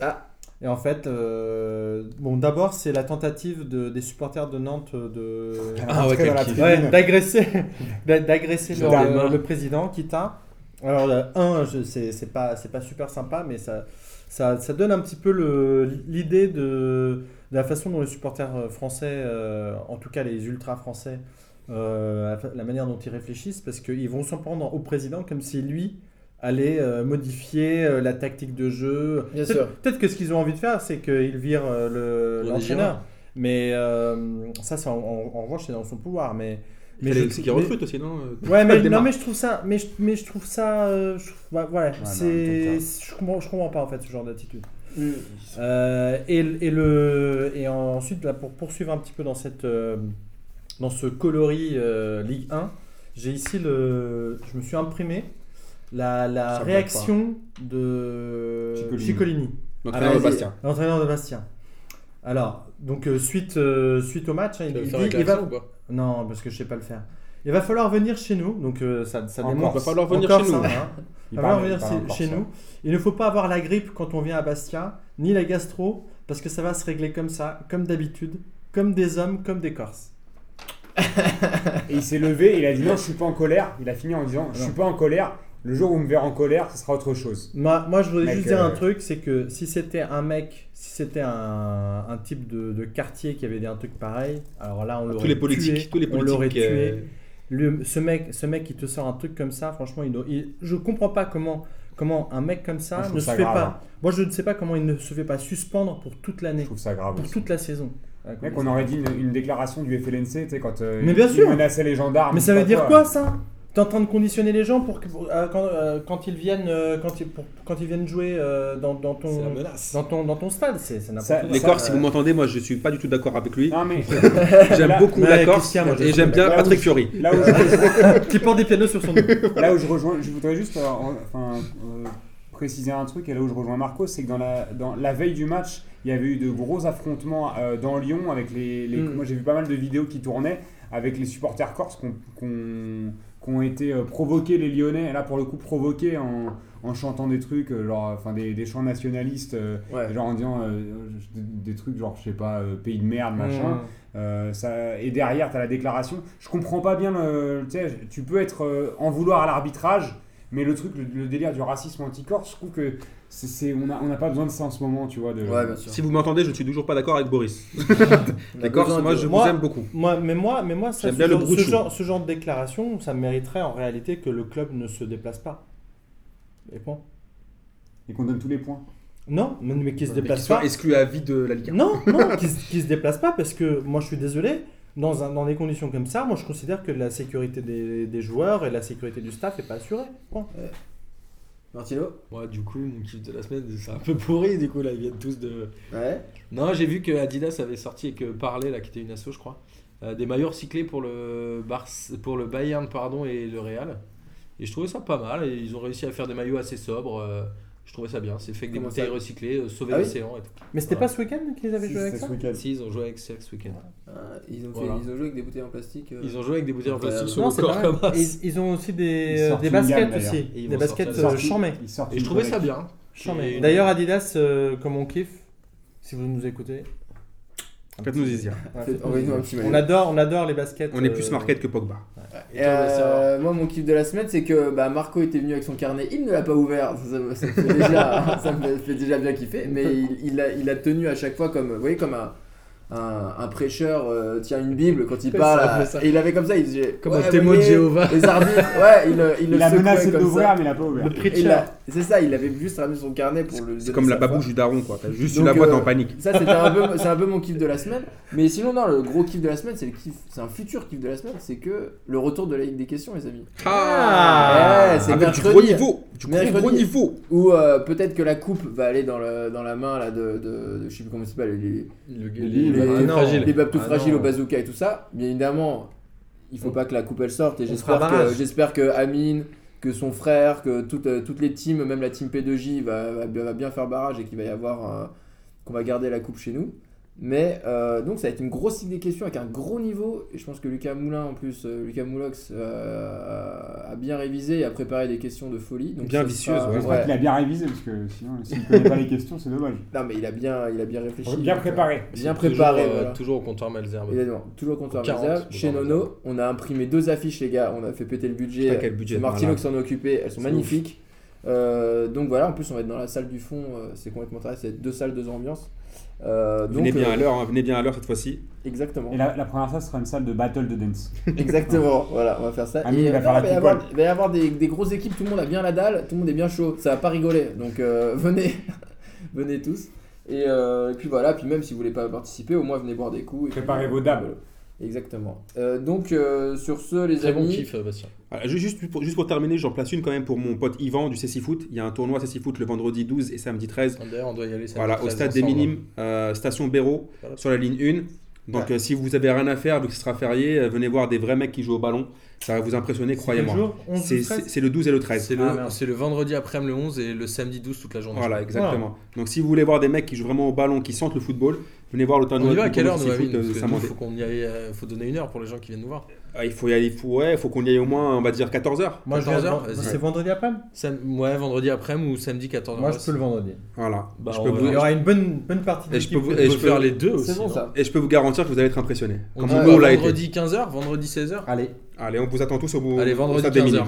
Ah. Et en fait, euh, bon, d'abord, c'est la tentative de, des supporters de Nantes de, Ah ouais, ouais, d'agresser, (laughs) d'a- d'agresser le, le président, Kita. Alors, euh, un, c'est c'est pas, c'est pas super sympa, mais ça, ça, ça donne un petit peu l'idée de, de la façon dont les supporters euh, français, euh, en tout cas les ultras français, euh, la- la manière dont ils réfléchissent, parce qu'ils vont s'en prendre au président comme si lui allait euh, modifier euh, la tactique de jeu. Bien Peut-être- sûr. Peut-être que ce qu'ils ont envie de faire, c'est qu'ils virent euh, le- l'entraîneur. Mais euh, ça, c'est en, en- en revanche, c'est dans son pouvoir. Mais, mais Mais je- c'est qui mais- recrute aussi, non Ouais, mais, (laughs) non, mais je trouve ça, mais je, mais je trouve ça, je, bah, voilà, c'est, je comprends, je comprends pas en fait ce genre d'attitude. Et, et le, et ensuite là, pour poursuivre un petit peu dans cette, dans ce coloris euh, Ligue 1, j'ai ici le, je me suis imprimé la, la réaction de Ciccolini. Ciccolini, L'entraîneur Ah, de. Bastien. l'entraîneur de Bastien. Alors, donc euh, suite, euh, suite au match, hein, il, dit, il va, non, parce que je sais pas le faire. Il va falloir venir chez nous, donc euh, ça, ça Encore. démontre. Il va falloir venir encore chez nous. ça, hein. Il va falloir venir chez- nous. Il ne faut pas avoir la grippe quand on vient à Bastia, ni la gastro, parce que ça va se régler comme ça, comme d'habitude, comme des hommes, comme des Corses. Et il s'est levé il a dit non, je suis pas en colère. Il a fini en disant je suis pas en colère. Le jour où vous me verrez en colère, ce sera autre chose. Moi, moi, je voudrais Mec, juste dire un euh, truc, c'est que si c'était un mec, si c'était un, un type de, de quartier qui avait dit un truc pareil, alors là, on l'aurait Tous les politiques, tué, tous les on l'aurait politiques. euh, tué. Le- ce mec, ce mec qui te sort un truc comme ça, franchement, il, doit- il- je comprends pas comment, comment un mec comme ça je ne se ça fait grave, hein. pas. Moi, je ne sais pas comment il ne se fait pas suspendre pour toute Je l'année, trouve ça grave. pour aussi. toute la saison. Mec, on aurait dit une, une déclaration du FLNC, tu sais, quand euh, Mais bien il sûr. menaçait les gendarmes. Mais je ça veut pas dire quoi ça? T'es en train de conditionner les gens pour, que- euh, quand, euh, quand ils viennent euh, quand ils, pour- quand ils viennent jouer euh, dans, ton dans ton dans ton stade, c'est. Les corps, si vous m'entendez, moi je suis pas du tout d'accord avec lui. Non, mais (laughs) J'aime Là- beaucoup Mais la Corse moi, et j'aime bien. Patrick Fiori. là où, je, (laughs) qui porte des pianos sur son dos. là où je rejoins, je voudrais juste euh, enfin, euh, préciser un truc, et là où je rejoins Marco, c'est que dans la, dans la veille du match, il y avait eu de gros affrontements euh, dans Lyon avec les. les- Mm. Moi j'ai vu pas mal de vidéos qui tournaient avec les supporters corses qui ont, qui ont- été euh, provoqués, les Lyonnais, là pour le coup provoqués en, en chantant des trucs, euh, genre, enfin des, des chants nationalistes, euh, Ouais. genre en disant euh, des, trucs genre, je sais pas, euh, pays de merde, machin. Euh, ça, et derrière, tu as la déclaration. Je comprends pas bien le. Tu peux être en vouloir à l'arbitrage, mais le truc, le, le délire du racisme anti-corse, je trouve que c'est, c'est- on n'a on a pas besoin de ça en ce moment, tu vois. De, Ouais, bien sûr. Si vous m'entendez, je ne suis toujours pas d'accord avec Boris. (laughs) (laughs) Besoin moi de- je vous Moi- aime beaucoup. Moi, mais moi, mais moi, ça, ce, genre, ce, genre, ce genre de déclaration, ça mériterait en réalité que le club ne se déplace pas. Et point. Et qu'on donne tous les points. Non, mais, mais qui se Mais qu'il déplace soit pas. exclu à vie de la Ligue 1. Non, non, (laughs) qui, se- déplace pas parce que moi je suis désolé. Dans, un- dans des conditions comme ça, moi je considère que la sécurité des, des joueurs et la sécurité du staff est pas assurée. Point. Martino Moi, du coup, mon kiff de la semaine, c'est un peu pourri, du coup, là, ils viennent tous de. Ouais. Non, j'ai vu que Adidas avait sorti et que Parler, là, qui était une asso, je crois, euh, des maillots recyclés pour le, Bar... pour le Bayern pardon, et le Real. Et je trouvais ça pas mal. Et ils ont réussi à faire des maillots assez sobres. euh, je trouvais ça bien. C'est fait avec des Comment bouteilles ça recyclées, euh, sauver Ah oui l'océan et tout. Mais c'était pas ce week-end qu'ils avaient joué avec C'était ça ce week-end. Si, ils ont joué avec ça ce week-end. Ah, ils, ont fait- Voilà. ils ont joué avec des bouteilles en plastique. euh. Ils ont joué avec des bouteilles en plastique sur Non, le c'est corps comme as. Ils, ils ont aussi Ils des, euh, sortent des une baskets gamme, aussi. Et ils Des vont baskets sortir euh, chamées. Ils sortent Et je une trouvais ça bien. Chamées. Et- D'ailleurs, Adidas, euh, comme on kiffe, si vous nous écoutez. Faites-nous plaisir. ouais, Faites- Envoyez-nous un petit mail. on, adore, on adore les baskets. On est euh, plus market que Pogba. Et Euh, moi, mon kiff de la semaine, c'est que bah, Marco était venu avec son carnet. Il ne l'a pas ouvert. Ça, ça- ça me fait déjà, (laughs) ça me fait déjà bien kiffer. Mais (laughs) il, il a, il a tenu à chaque fois comme, vous voyez, comme un, un, un prêcheur euh, tient une Bible quand il parle. ça, à- ça. et il avait comme ça. Il disait Comme ouais, un témoin de Jéhovah. Les arbitres. Ouais, il, le- il, (laughs) le Il a menacé d'ouvrir, mais il a pas ouvert. Il C'est ça. Il avait juste ramené son carnet pour le. C'est comme la babouche du daron, quoi. T'as juste eu Donc, la boîte euh, en panique. Ça, c'était un peu, (laughs) c'est un peu mon kiff de la semaine. Mais sinon, non, le gros kiff de la semaine, c'est le kiff, c'est un futur kiff de la semaine, c'est que le retour de la Ligue des questions, les amis. Ah, Ouais, c'est Avec du mercredi. gros niveau. Du Mercredi. gros niveau. Ou euh, peut-être que la coupe va aller dans, le, dans la main là, de, de, de- Je sais plus comment les, les, Le les, les- les- les- non. fragiles. les babes tout Ah fragiles non. au bazooka et tout ça. Bien évidemment, il faut pas que la coupe elle sorte. Et j'espère que, barrage. j'espère que Amine, que son frère, que toutes, euh, toutes les teams, même la team P2J, va, va, va bien faire barrage et qu'il va y avoir. un- qu'on va garder la coupe chez nous. Mais euh, donc ça va être une grosse ligue des questions avec un gros niveau. Et je pense que Lucas Moulin, en plus, euh, Lucas Moulox euh, a bien révisé et a préparé des questions de folie. Donc Bien vicieuse, sera- ouais. J'espère qu'il a bien révisé, parce que sinon, s'il ne connaît pas les questions, c'est dommage. Non, mais il a bien, il a bien réfléchi. Bien préparé. Bien Toujours, préparé, euh, voilà. Toujours au comptoir Malzerbe. Évidemment, toujours contre 40, Malzerbe. au Chez comptoir Nono, on a imprimé deux affiches, les gars. On a fait péter le budget. Quel budget Martino qui s'en est occupé. Elles sont magnifiques. Euh, donc voilà, en plus, on va être dans la salle du fond. c'est complètement taré. C'est deux salles, deux ambiances. Euh, donc, Venez bien euh, à l'heure, hein, venez bien à l'heure cette fois-ci. Exactement. Et la, la première salle sera une salle de battle de dance. Exactement, (laughs) voilà, on va faire ça. Amine va euh, faire non, la il, va y avoir, il va y avoir des, des grosses équipes, tout le monde a bien la dalle, tout le monde est bien chaud, ça va pas rigoler, donc euh, (laughs) venez, (laughs) venez tous. Et, euh, et puis voilà, puis même si vous voulez pas participer, au moins venez boire des coups. et Préparez vos dames. Exactement. Euh, donc euh, sur ce, les Très bon amis, kiff, euh, Bastien. Voilà, juste, pour, juste pour terminer, j'en place une quand même pour mon pote Yvan du CC Foot. Il y a un tournoi CC Foot le vendredi 12 et samedi 13. D'ailleurs, on doit y aller. samedi Voilà, au 13 stade des. Minimes, euh, station Béraud, Voilà. sur la ligne 1. Donc Ouais. euh, si vous avez rien à faire, vu que ce sera férié, euh, venez voir des vrais mecs qui jouent au ballon. Ça va vous impressionner, croyez-moi. jour 11 C'est 12, 13 c'est- c'est le 12 et le 13. C'est le, Ah, c'est le vendredi après le 11 et le samedi 12 toute la journée. Voilà, exactement. Donc si vous voulez voir des mecs qui jouent vraiment au ballon, qui sentent le football, venez voir le On tournoi y va à du quelle heure, nous, Foot, euh, nous, Saint-Mandé. faut qu'on y aille, euh, faut donner une heure pour les gens qui viennent nous voir. Ah, il faut y aller, il faut, ouais, faut qu'on y aille au moins, on va dire 14h. Moi, je 14 viens- heures, vas-y. C'est vendredi après Sam- ouais, vendredi après ou samedi 14h. Moi, je peux le vendredi. Voilà. Bah, je on peux va- vous, Il y aura une bonne, bonne partie de Et je peux vous- On et je peux- faire les deux aussi. c'est bon non ça. et je peux vous garantir que vous allez être impressionnés. On Comme on l'a été. vendredi 15h, vendredi 16h Allez. Allez, on vous attend tous au bout. Allez, vendredi stade des 15h.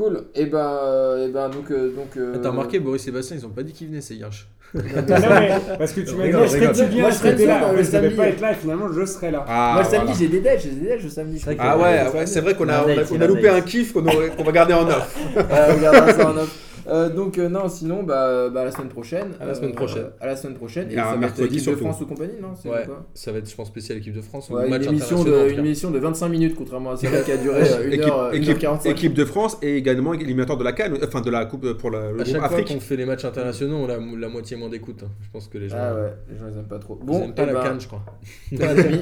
Cool. Et ben, euh, et ben donc. euh, donc euh, Ah, T'as remarqué, Boris et Bastien, ils ont pas dit qu'ils venaient, c'est Hirsch. (laughs) Non, mais parce que tu m'as dit, Rigole, rigole. Moi, je est-ce que t'es serai là le En fait, le je devais samedi. pas être là, et finalement, je serai là. Ah, Moi, le samedi, voilà. j'ai des dates, j'ai des le samedi. je C'est vrai crois. Ah ouais, c'est vrai qu'on a, la on a, on loupé un kiff qu'on aurait- qu'on va garder en off. (laughs) On gardera ça en off. Euh, donc euh, non, sinon bah, bah, à la semaine prochaine. À la semaine Euh, prochaine. à la semaine prochaine. Et ça va être mercredi l'équipe de. France ou compagnie, non Ouais, ça va être, je pense, spécial équipe de France. ou Ouais, une émission, de, une émission de 25 minutes, contrairement à celle qui a duré euh, une équipe, heure, une équipe- heure 45. équipe de France et également éliminateur de la CAN, enfin de la Coupe pour la, le À chaque fois qu'on fait les matchs internationaux, on a la moitié moins d'écoute. hein. Je pense que les gens. Ah ouais, les gens ils aiment pas trop. Ils Bon, aiment pas eh la ben, canne, je crois. (laughs) les À la semaine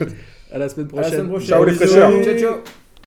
à la semaine prochaine. Ciao, les fraîcheurs. Ciao ciao.